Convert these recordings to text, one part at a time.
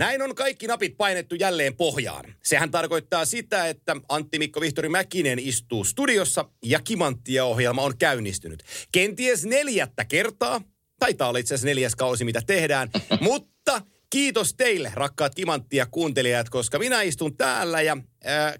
Näin on kaikki napit painettu jälleen pohjaan. Sehän tarkoittaa sitä, että Antti Mikko Vihtori Mäkinen istuu studiossa ja Kimanttia-ohjelma on käynnistynyt. Kenties neljättä kertaa, taitaa olla itse asiassa neljäs kausi, mitä tehdään, mutta kiitos teille, rakkaat Kimanttia kuuntelijat, koska minä istun täällä ja äh,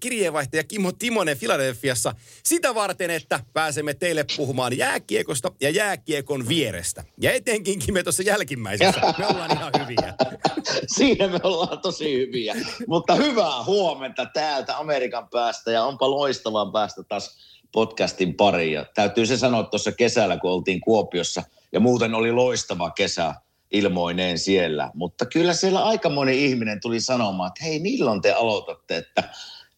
kirjeenvaihtaja Kimmo Timonen Filadelfiassa sitä varten, että pääsemme teille puhumaan jääkiekosta ja jääkiekon vierestä. Ja etenkin me tuossa jälkimmäisessä, me ollaan ihan hyviä. Siinä me ollaan tosi hyviä. Mutta hyvää huomenta täältä Amerikan päästä ja onpa loistavaa päästä taas podcastin pariin. Ja täytyy se sanoa tuossa kesällä, kun oltiin Kuopiossa ja muuten oli loistava kesä ilmoineen siellä. Mutta kyllä siellä aika moni ihminen tuli sanomaan, että hei milloin te aloitatte, että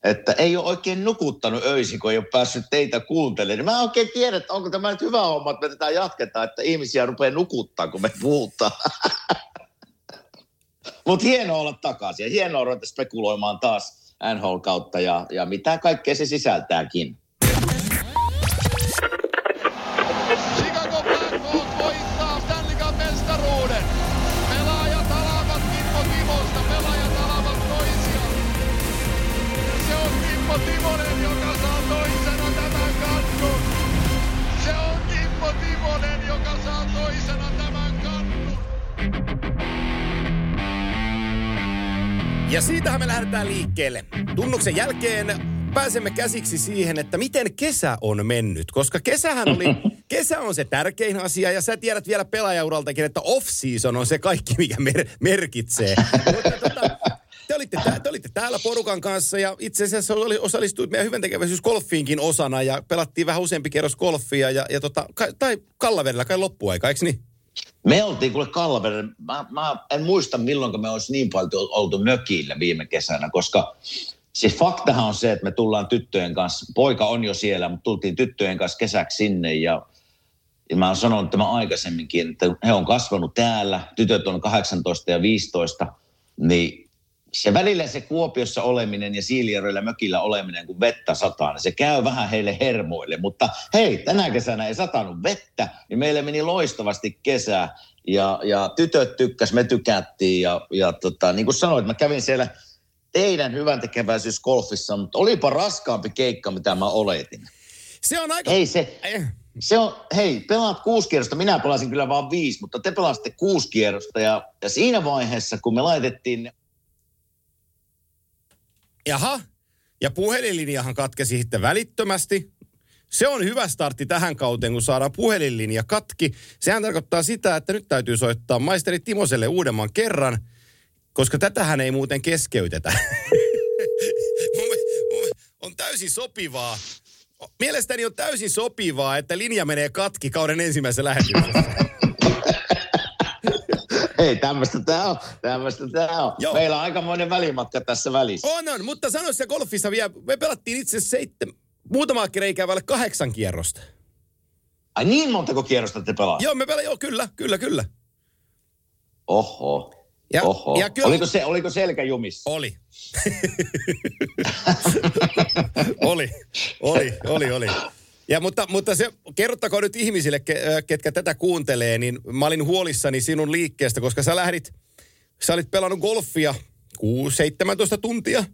että ei ole oikein nukuttanut öisin, kun ei ole päässyt teitä kuuntelemaan. Mä en oikein tiedä, että onko tämä nyt hyvä homma, että me tätä jatketaan, että ihmisiä rupeaa nukuttaa, kun me puhutaan. Mutta hienoa olla takaisin ja hienoa ruveta spekuloimaan taas NHL kautta ja, ja mitä kaikkea se sisältääkin. Ja siitähän me lähdetään liikkeelle. Tunnuksen jälkeen pääsemme käsiksi siihen, että miten kesä on mennyt. Koska kesähän oli, kesä on se tärkein asia ja sä tiedät vielä pelaajauraltakin, että off-season on se kaikki, mikä mer- merkitsee. Mutta tota, te olitte, tää, te olitte täällä porukan kanssa ja itse asiassa oli, osallistuit meidän hyvän golfiinkin osana ja pelattiin vähän useampi kerros golfia ja, ja tota, kai, tai Kallavedellä kai loppuaika, eikö niin? Me oltiin kuule Kallaveren, mä, mä en muista milloin me olisi niin paljon oltu mökillä viime kesänä, koska siis faktahan on se, että me tullaan tyttöjen kanssa, poika on jo siellä, mutta tultiin tyttöjen kanssa kesäksi sinne ja, ja mä oon sanonut tämän aikaisemminkin, että he on kasvanut täällä, tytöt on 18 ja 15, niin se välillä se Kuopiossa oleminen ja Siilijärvellä mökillä oleminen, kun vettä sataa, niin se käy vähän heille hermoille. Mutta hei, tänä kesänä ei satanut vettä, niin meille meni loistavasti kesä. Ja, ja tytöt tykkäs, me tykättiin. Ja, ja tota, niin kuin sanoit, mä kävin siellä teidän hyvän tekeväisyys golfissa, mutta olipa raskaampi keikka, mitä mä oletin. Se on aika... Hei se, se on, hei, pelaat kuusi kierrosta, minä pelasin kyllä vaan viisi, mutta te pelasitte kuusi kierrosta ja, ja siinä vaiheessa, kun me laitettiin Jaha, ja puhelinlinjahan katkesi sitten välittömästi. Se on hyvä startti tähän kauteen, kun saadaan puhelinlinja katki. Sehän tarkoittaa sitä, että nyt täytyy soittaa maisteri Timoselle uudemman kerran, koska tätähän ei muuten keskeytetä. On täysin sopivaa. Mielestäni on täysin sopivaa, että linja menee katki kauden ensimmäisessä lähetyksessä. Hei, tämmöistä tämä on, tämmöistä tämä on. Joo. Meillä on aikamoinen välimatka tässä välissä. On, on, mutta sano se golfissa vielä, me pelattiin itse seitsemän, muutama reikäävälle kahdeksan kierrosta. Ai niin montako kierrosta te pelaatte? Joo, me pelaa, joo, kyllä, kyllä, kyllä. Oho. Ja- Oho. ja kyllä- oliko, se, oliko selkä jumissa? Oli. oli, oli, oli, oli. Ja mutta, mutta se, kerrottakoon nyt ihmisille, ketkä tätä kuuntelee, niin mä olin huolissani sinun liikkeestä, koska sä lähdit, sä olit pelannut golfia 6-17 tuntia,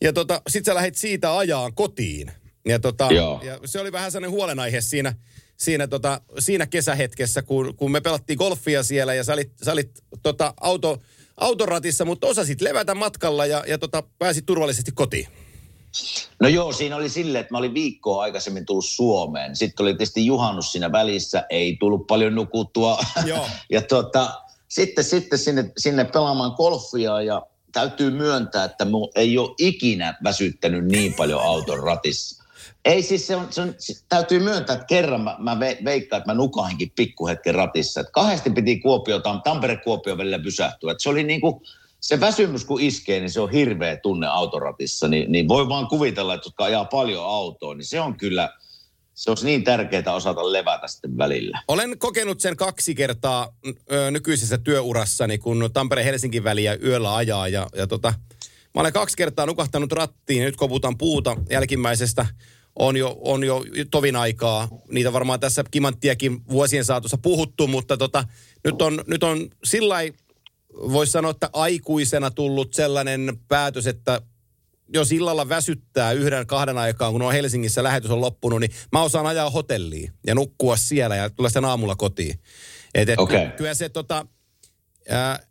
ja tota, sit sä lähdit siitä ajaan kotiin. Ja, tota, Joo. ja se oli vähän sellainen huolenaihe siinä, siinä, tota, siinä kesähetkessä, kun, kun me pelattiin golfia siellä ja sä olit, sä olit tota, auto, autoratissa, mutta osasit levätä matkalla ja, ja tota, pääsit turvallisesti kotiin. No joo, siinä oli silleen, että mä olin viikkoa aikaisemmin tullut Suomeen. Sitten oli tietysti juhannus siinä välissä, ei tullut paljon nukuttua. Joo. ja tuota, sitten, sitten sinne, sinne pelaamaan golfia ja täytyy myöntää, että mu ei ole ikinä väsyttänyt niin paljon auton ratissa. Ei siis se, on, se, on, se täytyy myöntää, että kerran mä, mä ve, veikkaan, että mä nukahinkin pikkuhetken ratissa. Että kahdesti piti Kuopio, Tam- Tampere-Kuopio välillä pysähtyä. Että se oli niin kuin, se väsymys kun iskee, niin se on hirveä tunne autoratissa. Niin, niin voi vaan kuvitella, että jotka ajaa paljon autoa, niin se on kyllä, se olisi niin tärkeää osata levätä sitten välillä. Olen kokenut sen kaksi kertaa ö, nykyisessä työurassani, kun Tampere-Helsinki väliä yöllä ajaa. Ja, ja tota, mä olen kaksi kertaa nukahtanut rattiin ja nyt koputan puuta jälkimmäisestä. On jo, on jo tovin aikaa. Niitä varmaan tässä kimanttiakin vuosien saatossa puhuttu, mutta tota, nyt on, nyt on sillä voisi sanoa, että aikuisena tullut sellainen päätös, että jos illalla väsyttää yhden kahden aikaan, kun on Helsingissä lähetys on loppunut, niin mä osaan ajaa hotelliin ja nukkua siellä ja tulla sen aamulla kotiin. Et, et Okei. Kyllä se tota, ää,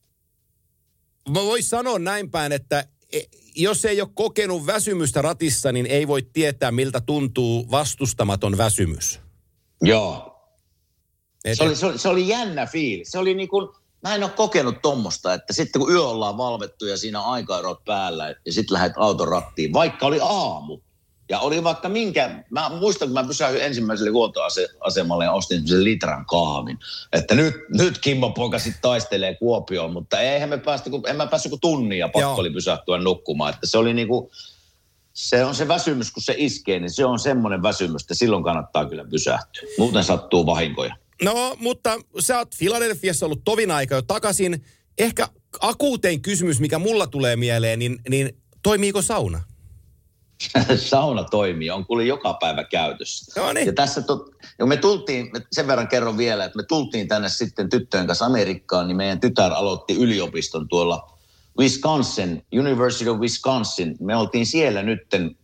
mä vois sanoa näin päin, että e- jos ei ole kokenut väsymystä ratissa, niin ei voi tietää, miltä tuntuu vastustamaton väsymys. Joo. Et, Se oli, se, oli, se oli jännä fiilis. Se oli niin kuin, mä en ole kokenut tommosta, että sitten kun yö ollaan valvettu ja siinä aikaerot päällä ja sitten lähdet auton rattiin, vaikka oli aamu. Ja oli vaikka minkä, mä muistan, kun mä pysähdyin ensimmäiselle huoltoasemalle ja ostin sen litran kahvin. Että nyt, nyt Kimmo poika sitten taistelee Kuopioon, mutta eihän me päästä, kun, en mä päässyt kuin tunnin ja pakko Joo. oli pysähtyä nukkumaan. Että se oli niinku, se on se väsymys, kun se iskee, niin se on semmoinen väsymys, että silloin kannattaa kyllä pysähtyä. Muuten sattuu vahinkoja. No, mutta sä oot Filadelfiassa ollut tovin aika jo takaisin. Ehkä akuutein kysymys, mikä mulla tulee mieleen, niin, niin toimiiko sauna? sauna toimii, on kuule joka päivä käytössä. No niin. Ja tässä tot, ja me tultiin, sen verran kerron vielä, että me tultiin tänne sitten tyttöjen kanssa Amerikkaan, niin meidän tytär aloitti yliopiston tuolla Wisconsin, University of Wisconsin. Me oltiin siellä nytten,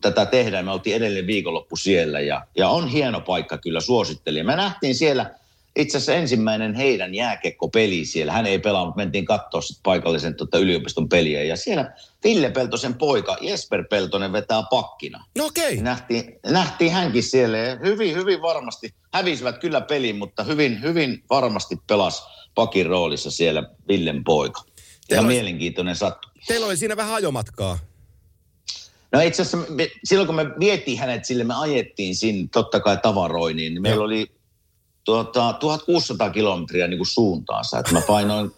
tätä tehdään, me oltiin edelleen viikonloppu siellä ja, ja on hieno paikka kyllä, suosittelin. Me nähtiin siellä itse asiassa ensimmäinen heidän jääkekkopeli siellä. Hän ei pelaa, mutta mentiin katsoa sit paikallisen tota, yliopiston peliä. Ja siellä Ville Peltosen poika Jesper Peltonen vetää pakkina. No okei. Niin Nähtiin, nähtiin hänkin siellä ja hyvin, hyvin varmasti, hävisivät kyllä pelin, mutta hyvin, hyvin varmasti pelas pakin roolissa siellä Villen poika. Teillä Ihan olisi- mielenkiintoinen sattu. Teillä oli siinä vähän ajomatkaa. No itse asiassa me, silloin kun me vietiin hänet sille, me ajettiin sinne totta kai tavaroiniin, niin meillä oli tuota, 1600 kilometriä niin kuin suuntaansa. Että mä painoin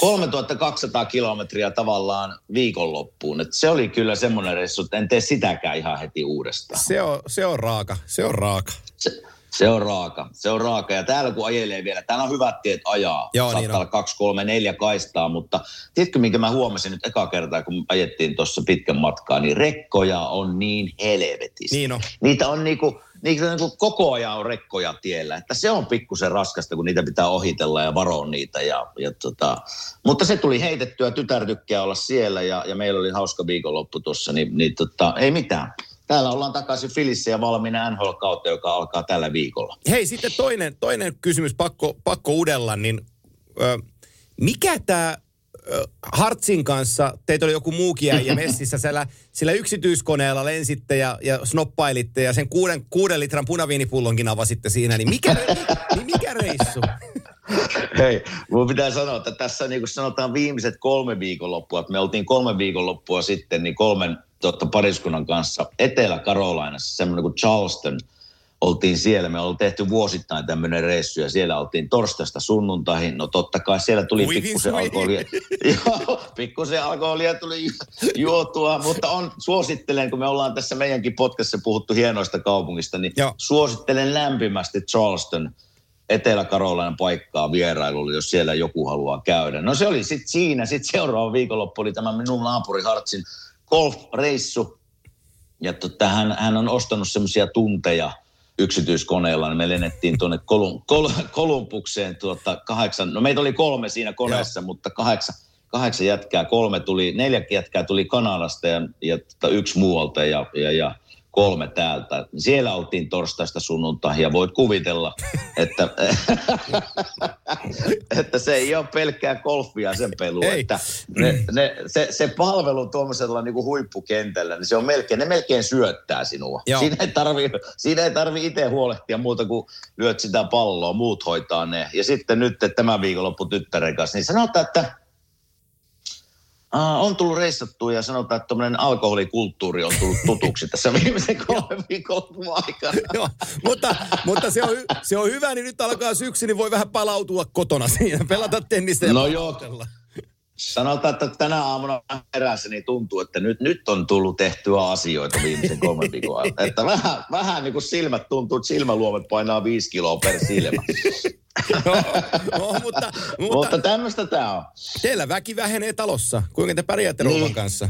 3200 kilometriä tavallaan viikonloppuun. Et se oli kyllä semmoinen reissu, että en tee sitäkään ihan heti uudestaan. Se on, se on raaka, se on raaka. Se, se on raaka, se on raaka. Ja täällä kun ajelee vielä, täällä on hyvät tiet ajaa. Joo, Saattaa niin olla kaksi, kolme, neljä kaistaa, mutta tiedätkö minkä mä huomasin nyt eka kertaa, kun ajettiin tuossa pitkän matkaa, niin rekkoja on niin helvetisti. Niin on. Niitä on niinku, niitä on niinku koko ajan on rekkoja tiellä, että se on pikkusen raskasta, kun niitä pitää ohitella ja varoa niitä. Ja, ja tota, mutta se tuli heitettyä, tytär tykkää olla siellä ja, ja meillä oli hauska viikonloppu tuossa, niin, niin tota, ei mitään. Täällä ollaan takaisin Filissä ja valmiina NHL-kautta, joka alkaa tällä viikolla. Hei, sitten toinen, toinen kysymys, pakko, pakko udella, niin ö, mikä tämä Hartsin kanssa, teitä oli joku muukin ja messissä, siellä, sillä yksityiskoneella lensitte ja, ja snoppailitte ja sen kuuden, kuuden litran punaviinipullonkin avasitte siinä, niin mikä, niin mikä reissu? Hei, mun pitää sanoa, että tässä niin kuin sanotaan viimeiset kolme viikonloppua, että me oltiin kolme viikonloppua sitten niin kolmen totta, pariskunnan kanssa Etelä-Karolainassa, semmoinen kuin Charleston. Oltiin siellä, me oltiin tehty vuosittain tämmöinen reissu ja siellä oltiin torstaista sunnuntaihin. No totta kai siellä tuli Uitin pikkusen sui. alkoholia. Joo, pikkusen alkoholia tuli ju- juotua, mutta on, suosittelen, kun me ollaan tässä meidänkin podcastissa puhuttu hienoista kaupungista, niin Joo. suosittelen lämpimästi Charleston Etelä-Karolainen paikkaa vierailulle, jos siellä joku haluaa käydä. No se oli sitten siinä. Sitten seuraava viikonloppu oli tämä minun naapuri Hartsin golf-reissu. Ja tota, hän, hän on ostanut semmoisia tunteja yksityiskoneella, niin me lennettiin tuonne Kolum, Kol, Kolumbukseen tuota kahdeksan, no meitä oli kolme siinä koneessa, mutta kahdeksan, kahdeksan jätkää, kolme tuli, neljä jätkää tuli Kanadasta ja, ja tota, yksi muualta ja, ja, ja kolme täältä. Siellä oltiin torstaista sunnuntaihin ja voit kuvitella, että, että se ei ole pelkkää golfia sen pelu. Ei. Että ne, ne, se, se palvelu tuommoisella niin huippukentällä, niin se on melkein, ne melkein syöttää sinua. Joo. Siinä ei tarvi, siinä ei tarvi itse huolehtia muuta kuin lyöt sitä palloa, muut hoitaa ne. Ja sitten nyt että tämä viikonloppu tyttären kanssa, niin sanotaan, että Aa, on tullut reissattua ja sanotaan, että tuommoinen alkoholikulttuuri on tullut tutuksi tässä viimeisen kolmen viikonlopun aikana. Joo, mutta, mutta se, on, se on hyvä, niin nyt alkaa syksy, niin voi vähän palautua kotona siinä, pelata tennistä ja No joo. Sanotaan, että tänä aamuna herässä niin tuntuu, että nyt, nyt on tullut tehtyä asioita viimeisen kolmen viikon ajan. Että vähän, vähän niin kuin silmät tuntuu, että silmäluomet painaa viisi kiloa per silmä. Joo, joo, mutta, mutta Mutta tämmöistä tämä on. teillä väki vähenee talossa. Kuinka te pärjäätte Niin. rouvan kanssa?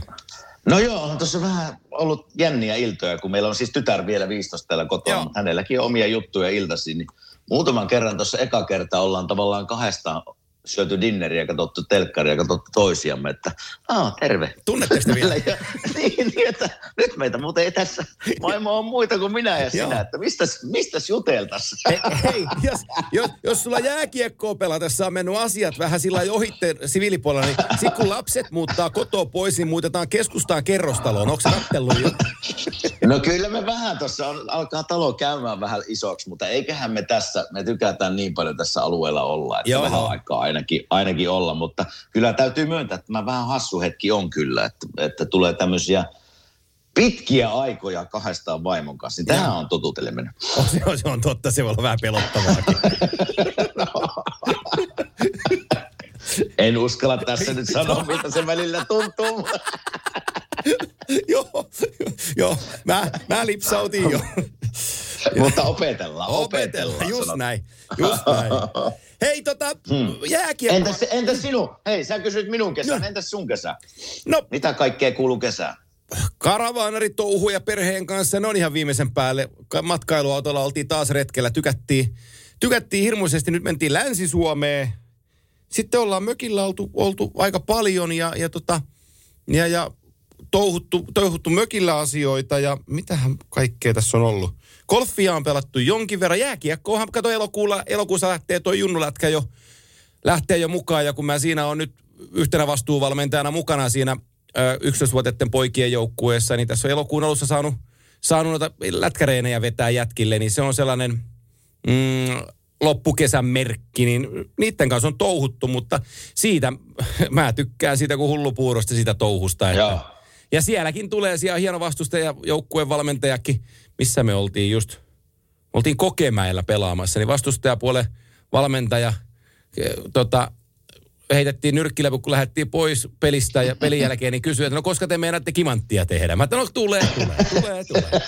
No joo, on tuossa vähän ollut jänniä iltoja, kun meillä on siis tytär vielä 15 täällä kotona, Joo. hänelläkin on omia juttuja iltaisin. Niin muutaman kerran tuossa eka kerta ollaan tavallaan kahdestaan syöty dinneriä, katsottu telkkaria ja katsottu toisiamme, että Aa, terve. Tunnetteko te vielä? Ja, niin, niin, että nyt meitä muuten ei tässä maailma on muita kuin minä ja sinä, että mistäs, mistäs juteltaisiin? Hei, hei jos, jos, jos sulla jääkiekkoa pelatessa on mennyt asiat vähän sillä ohitte siviilipuolella, niin sit kun lapset muuttaa kotoa pois, niin muutetaan keskustaan kerrostaloon. Onko se kattellut jo? No kyllä me vähän tuossa alkaa talo käymään vähän isoksi, mutta eiköhän me tässä, me tykätään niin paljon tässä alueella olla, että Joo, vähän aikaa ainakin, ainakin olla, mutta kyllä täytyy myöntää, että mä vähän hassu hetki on kyllä, että, että tulee tämmöisiä pitkiä aikoja kahdestaan vaimon kanssa, niin tähän on totuteleminen. Oh, se, on, se on totta, se voi olla vähän pelottavaakin. En uskalla tässä nyt sanoa, miltä se välillä tuntuu. joo, joo. Mä, mä lipsautin jo. mutta opetellaan, Opetellaan, opetellaan. just sanotaan. näin, just näin. Hei tota, jääkiekko. Entäs, entäs sinun? Hei, sä kysyt minun kesän, entäs sun kesä? No, Mitä kaikkea kuuluu kesään? karavaanari touhuja perheen kanssa, ne on ihan viimeisen päälle. Ka- Matkailuautolla oltiin taas retkellä, tykättiin, tykättiin hirmuisesti. Nyt mentiin Länsi-Suomeen. Sitten ollaan mökillä oltu, oltu aika paljon ja, ja, tota, ja, ja touhuttu, touhuttu mökillä asioita ja mitähän kaikkea tässä on ollut. Golfia on pelattu jonkin verran. Jääkiekkoahan, kato elokuulla, elokuussa lähtee tuo junnulätkä jo, lähtee jo mukaan ja kun mä siinä on nyt yhtenä vastuuvalmentajana mukana siinä 11-vuotiaiden poikien joukkueessa, niin tässä on elokuun alussa saanut, saanut noita lätkäreenejä vetää jätkille, niin se on sellainen mm, loppukesän merkki, niin niiden kanssa on touhuttu, mutta siitä, mä tykkään siitä kuin hullupuurosta siitä touhusta. Että, Joo. Ja sielläkin tulee siellä hieno vastustaja, joukkueen valmentajakin, missä me oltiin just, me oltiin Kokemäellä pelaamassa, niin vastustajapuolen valmentaja tota, heitettiin nyrkkiläpy, kun lähdettiin pois pelistä ja pelin jälkeen, niin kysyi, että no koska te meinaatte kimanttia tehdä? Mä että no tulee, tulee, tulee, tulee.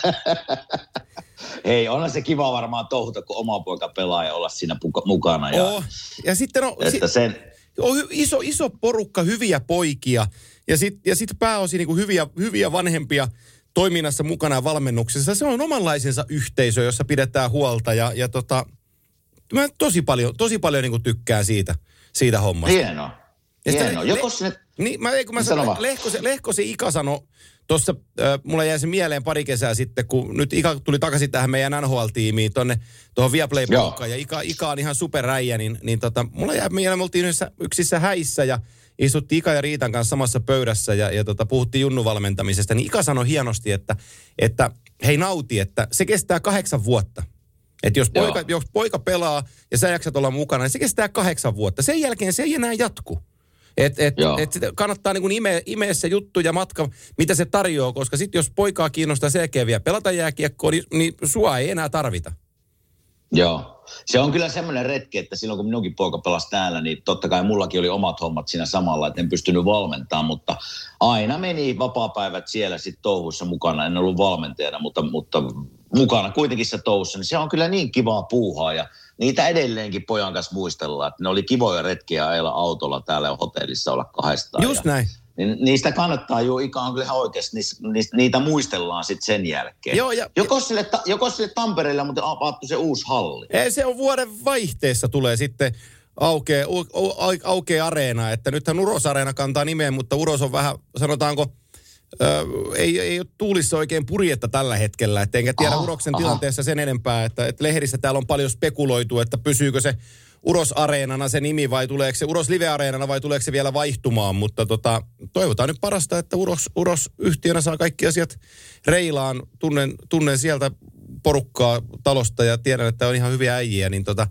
Hei, onhan se kiva varmaan touhuta, kun oma poika pelaa ja olla siinä puka- mukana. Ja, Oh. Ja sitten on, Että si- sen, on iso, iso porukka hyviä poikia ja sitten ja sit pääosin niin kuin hyviä, hyviä vanhempia toiminnassa mukana ja valmennuksessa. Se on omanlaisensa yhteisö, jossa pidetään huolta ja, ja tota, mä tosi paljon, tosi paljon niin kuin tykkään siitä, siitä hommasta. hienoa. Ja Hienoa. Joko le- sinne, Niin, mä, ei, kun mä Sano sanon. Lehkosen, Lehkosen Ika sanoi, tuossa, äh, mulla jäi se mieleen pari kesää sitten, kun nyt Ika tuli takaisin tähän meidän NHL-tiimiin, tonne tuohon viaplay ja Ika, Ika on ihan superräijä, niin, niin tota, mulla jäi mieleen, me oltiin yhdessä, yksissä häissä ja istuttiin Ika ja Riitan kanssa samassa pöydässä ja, ja tota, puhuttiin junnuvalmentamisesta, niin Ika sanoi hienosti, että, että hei nauti, että se kestää kahdeksan vuotta. Että jos Joo. poika, jos poika pelaa ja sä jaksat olla mukana, niin se kestää kahdeksan vuotta. Sen jälkeen se ei enää jatku. Et, et, Joo. et kannattaa niin imeä, imeä se juttu ja matka, mitä se tarjoaa, koska sitten jos poikaa kiinnostaa selkeä vielä pelata jääkiekkoa, niin, niin sua ei enää tarvita. Joo. Se on kyllä semmoinen retki, että silloin kun minunkin poika pelasi täällä, niin totta kai mullakin oli omat hommat siinä samalla, että en pystynyt valmentamaan, mutta aina meni vapaapäivät siellä sitten touhussa mukana. En ollut valmentajana, mutta, mutta mukana kuitenkin se touhussa, niin se on kyllä niin kivaa puuhaa ja niitä edelleenkin pojan kanssa muistellaan, että ne oli kivoja retkiä ajella autolla täällä hotellissa olla kahdestaan. Just ja, näin. Niin niistä kannattaa jo on kyllä ihan oikeasti, niistä, niistä, niitä muistellaan sitten sen jälkeen. Joo, ja- joko, sille, ta- joko sille Tampereelle muuten avattu se uusi halli. Ei, se on vuoden vaihteessa tulee sitten aukee, au, au, aukee areena, että nythän Uros Areena kantaa nimeä, mutta Uros on vähän, sanotaanko, Ö, ei, ei ole tuulissa oikein purjetta tällä hetkellä, että enkä tiedä Aha, Uroksen aha. tilanteessa sen enempää, että, että lehdissä täällä on paljon spekuloitu, että pysyykö se Uros Areenana se nimi vai tuleeko se Uros Live Areenana vai tuleeko se vielä vaihtumaan, mutta tota, toivotaan nyt parasta, että Uros, Uros yhtiönä saa kaikki asiat reilaan, tunnen, tunnen sieltä porukkaa talosta ja tiedän, että on ihan hyviä äijiä, niin tota,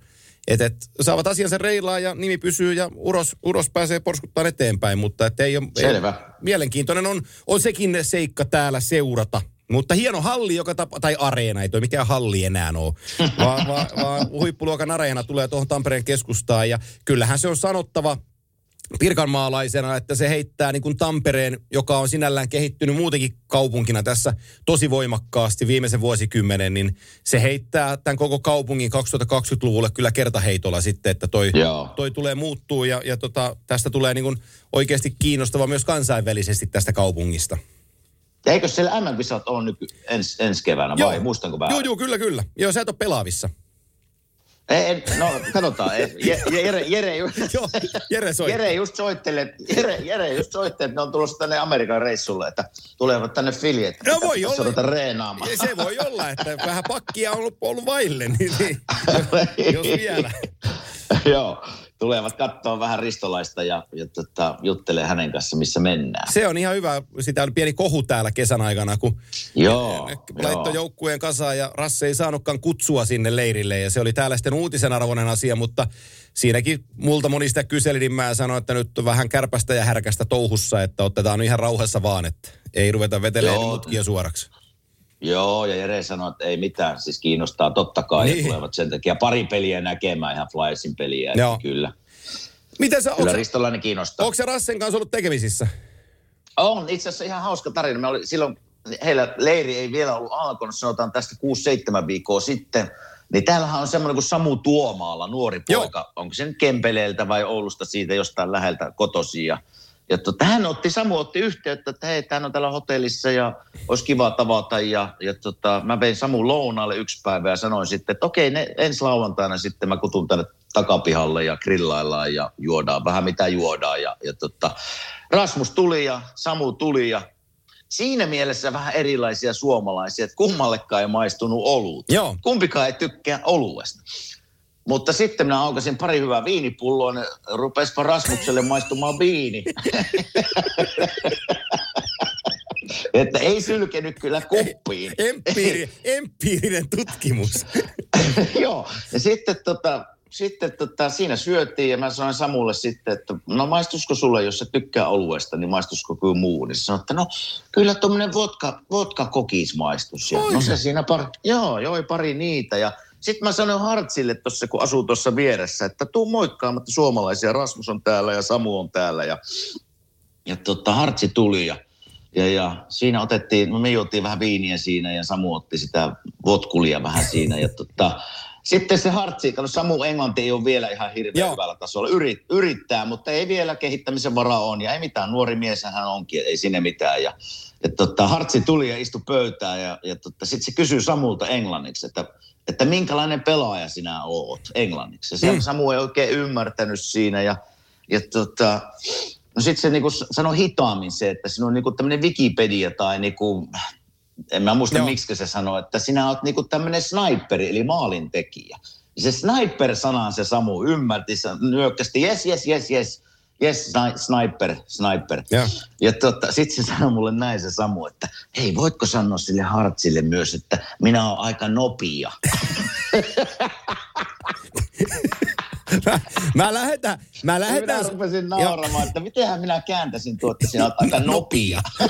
et, et, saavat asiansa reilaan ja nimi pysyy ja Uros, Uros pääsee porskuttaan eteenpäin, mutta et ei ole, Selvä. Ei, mielenkiintoinen on, on sekin seikka täällä seurata. Mutta hieno halli, joka tapa, tai areena, ei toi mikään halli enää ole, vaan, vaan, vaan huippuluokan areena tulee tuohon Tampereen keskustaan. Ja kyllähän se on sanottava pirkanmaalaisena, että se heittää niin kuin Tampereen, joka on sinällään kehittynyt muutenkin kaupunkina tässä tosi voimakkaasti viimeisen vuosikymmenen, niin se heittää tämän koko kaupungin 2020-luvulle kyllä kertaheitolla sitten, että toi, Joo. toi tulee muuttuu ja, ja tota, tästä tulee niin kuin oikeasti kiinnostava myös kansainvälisesti tästä kaupungista. Ja eikö siellä MM-kisat ole nyt ens, ensi keväänä vai muistanko väärin? Joo, joo, kyllä, kyllä. Joo, sä et ole pelaavissa. Ei, no katsotaan. Ei, Jere, Jere, Joo, Jere soi. Jere just soittelee, Jere, Jere just soittelee, että ne on tulossa tänne Amerikan reissulle, että tulevat tänne Fili, että No voi olla. ruveta reenaamaan. Se voi olla, että vähän pakkia on ollut, ollut vaille, niin, niin jos vielä. Joo, tulevat katsoa vähän ristolaista ja, ja tota, juttelee hänen kanssa, missä mennään. Se on ihan hyvä. Sitä oli pieni kohu täällä kesän aikana, kun Joo, ne laittoi joo. joukkueen kasaan ja Rasse ei saanutkaan kutsua sinne leirille. Ja se oli täällä sitten uutisen arvoinen asia, mutta siinäkin multa moni sitä kyseli, niin mä sanoin, että nyt on vähän kärpästä ja härkästä touhussa, että otetaan ihan rauhassa vaan, että ei ruveta vetelemään mutkia suoraksi. Joo, ja Jere sanoi, että ei mitään, siis kiinnostaa totta kai, Niin. ja tulevat sen takia pari peliä näkemään, ihan Flyersin peliä, Joo. kyllä. Miten sä, Kyllä Ristolainen kiinnostaa. onko se Rassen kanssa ollut tekemisissä? On itse asiassa ihan hauska tarina. Me oli silloin, heillä leiri ei vielä ollut alkanut, sanotaan tästä 6-7 viikkoa sitten. Niin täällähän on semmoinen kuin Samu Tuomaala, nuori Joo. poika. Onko se nyt Kempeleeltä vai Oulusta siitä jostain läheltä kotosi. Ja, ja tota, hän otti, Samu otti yhteyttä, että hei, hän on täällä hotellissa ja olisi kiva tavata. Ja, ja tota, mä vein Samu lounaalle yksi päivä ja sanoin sitten, että okei, ne, ensi lauantaina sitten mä kutun tänne takapihalle ja grillaillaan ja juodaan vähän mitä juodaan. Ja, ja tota, Rasmus tuli ja Samu tuli ja siinä mielessä vähän erilaisia suomalaisia, että kummallekaan ei maistunut olut. Joo. Kumpikaan ei tykkää oluesta. Mutta sitten minä aukasin pari hyvää viinipulloa, ne rupesipa Rasmukselle maistumaan viini. että ei sylkenyt kyllä kuppiin. Empiiri, empiirinen tutkimus. Joo, ja sitten, tota, sitten tota, siinä syötiin ja mä sanoin Samulle sitten, että no maistusko sulle, jos sä tykkää oluesta, niin maistusko kyllä muu? Niin se sanoi, että no kyllä tuommoinen vodka, vodka kokis maistus. Ja, no se siinä pari, joo, joi pari niitä ja sitten mä sanoin Hartsille tuossa, kun asuu tuossa vieressä, että tuu moikkaamatta suomalaisia. Rasmus on täällä ja Samu on täällä. Ja, ja tota, Hartsi tuli ja, ja, ja siinä otettiin, me juotiin vähän viiniä siinä ja Samu otti sitä votkulia vähän siinä. Ja tota, sitten se Hartsi, kato Samu Englanti ei ole vielä ihan hirveän Joo. hyvällä tasolla. Yrit, yrittää, mutta ei vielä kehittämisen varaa on. Ja ei mitään, nuori mies hän onkin, ei sinne mitään. Ja, ja tota, Hartsi tuli ja istui pöytään ja, ja tota, sitten se kysyi Samulta englanniksi, että, että minkälainen pelaaja sinä oot englanniksi. Se Mm. Samu ei oikein ymmärtänyt siinä ja, ja tota, no sitten se niinku sanoi hitaammin se, että siinä on niinku tämmöinen Wikipedia tai niinku, en mä muista Joo. miksi se sanoi, että sinä oot niinku tämmöinen sniperi eli maalintekijä. Se sniper-sanan se Samu ymmärti, se nyökkästi yes, yes, yes, yes, yes, sni- sniper, sniper. Joo. Ja tota, sitten se sanoi mulle näin se Samu, että hei voitko sanoa sille Hartsille myös, että minä olen aika nopea. Mä, mä lähetän, mä Minä lähetän... rupesin nauramaan, että mitenhän minä kääntäisin tuo, että sinä olet aika nopea.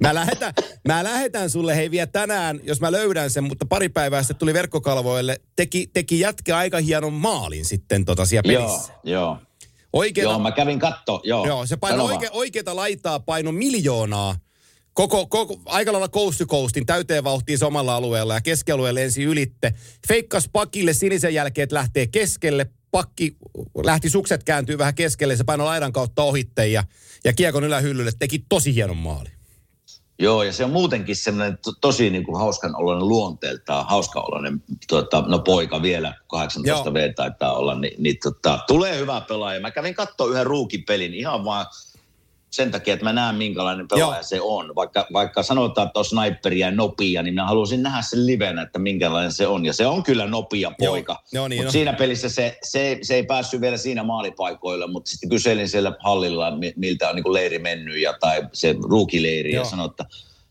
Mä lähetän, mä lähetän sulle hei vielä tänään, jos mä löydän sen, mutta pari päivää sitten tuli verkkokalvoille. Teki, teki jätkä aika hienon maalin sitten tota siellä Joo, pelissä. joo. Oikeeta, Joo, mä kävin katto, joo. joo, se paino oike, oikeeta laitaa paino miljoonaa. Koko, koko, aika lailla coast to coastin täyteen vauhtiin se omalla alueella ja keskialueelle ensi ylitte. Feikkas pakille sinisen jälkeen, että lähtee keskelle. Pakki lähti sukset kääntyy vähän keskelle, se paino laidan kautta ohitte ja, ja kiekon ylähyllylle teki tosi hienon maali. Joo, ja se on muutenkin semmoinen to, tosi niin kuin hauskan oloinen luonteeltaan, hauska oloinen tuota, no poika vielä, 18 Joo. V taitaa olla, niin, niin tota, tulee hyvä pelaaja. Mä kävin katsoa yhden ruukipelin ihan vaan sen takia, että mä näen minkälainen pelaaja Joo. se on. Vaikka, vaikka sanotaan, että on sniperi ja nopea, niin mä haluaisin nähdä sen livenä, että minkälainen se on. Ja se on kyllä nopea Joo. poika. Joo, niin Mutta on. siinä pelissä se, se, se, ei päässyt vielä siinä maalipaikoilla, mutta sitten kyselin siellä hallilla, mi- miltä on niin leiri mennyt ja, tai se ruukileiri Joo. ja sanoi, että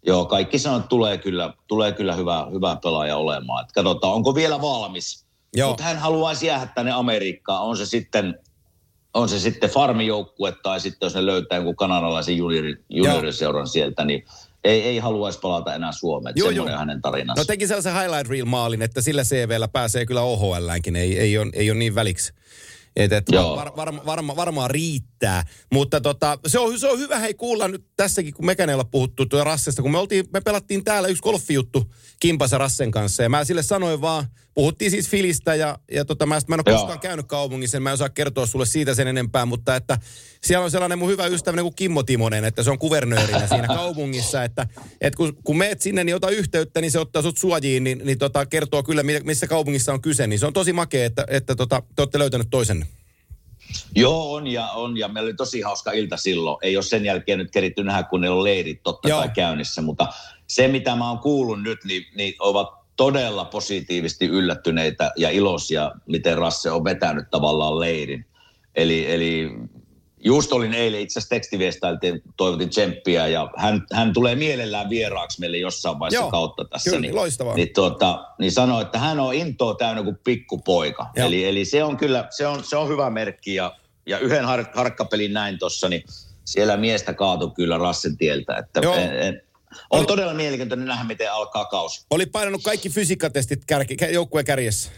joo, kaikki sanoo, että tulee kyllä, tulee kyllä hyvä, hyvä pelaaja olemaan. Että katsotaan, onko vielä valmis. Mutta hän haluaisi jäädä tänne Amerikkaan. On se sitten, on se sitten farmijoukkue tai sitten jos ne löytää jonkun kanadalaisen juniori, junioriseuran sieltä, niin ei, ei haluaisi palata enää Suomeen. Joo, Semmoinen joo. hänen tarinansa. No teki sellaisen highlight reel maalin, että sillä CVllä pääsee kyllä OHLäänkin, ei, ei, ole, ei ole niin väliksi. Et, et Joo. var, varma, varma, varmaan riittää. Mutta tota, se, on, se on hyvä hei kuulla nyt tässäkin, kun mekään ei olla puhuttu tuo Rassesta, kun me, oltiin, me pelattiin täällä yksi golfijuttu Kimpas ja Rassen kanssa. Ja mä sille sanoin vaan puhuttiin siis Filistä ja, ja tota, mä, mä en ole Joo. koskaan käynyt kaupungissa, mä en osaa kertoa sulle siitä sen enempää, mutta että siellä on sellainen mun hyvä ystäväni kuin Kimmo Timonen, että se on kuvernöörinä siinä kaupungissa, että, että kun, kun meet sinne, niin ota yhteyttä, niin se ottaa sut suojiin, niin, niin tota, kertoo kyllä, mi- missä kaupungissa on kyse, niin se on tosi makea, että, että tota, te olette löytänyt toisenne. Joo, on ja on. Ja meillä oli tosi hauska ilta silloin. Ei ole sen jälkeen nyt keritty nähdä, kun ne on leirit totta Joo. kai käynnissä. Mutta se, mitä mä oon kuullut nyt, niin, niin ovat todella positiivisesti yllättyneitä ja iloisia, miten Rasse on vetänyt tavallaan leirin. Eli, eli just olin eilen itse asiassa tekstiviestailtiin, toivotin tsemppiä ja hän, hän tulee mielellään vieraaksi meille jossain vaiheessa Joo, kautta tässä. kyllä, niin, loistavaa. Niin, tuota, niin sanoi, että hän on intoa täynnä kuin pikkupoika. Joo. Eli, eli se on kyllä, se on, se on hyvä merkki ja, ja yhden har, harkkapelin näin tuossa, niin siellä miestä kaatui kyllä Rassen tieltä. Että Joo. en, en, on todella mielenkiintoinen nähdä, miten alkaa kausi. Oli painanut kaikki fysiikkatestit kärki, kä- joukkueen kärjessä.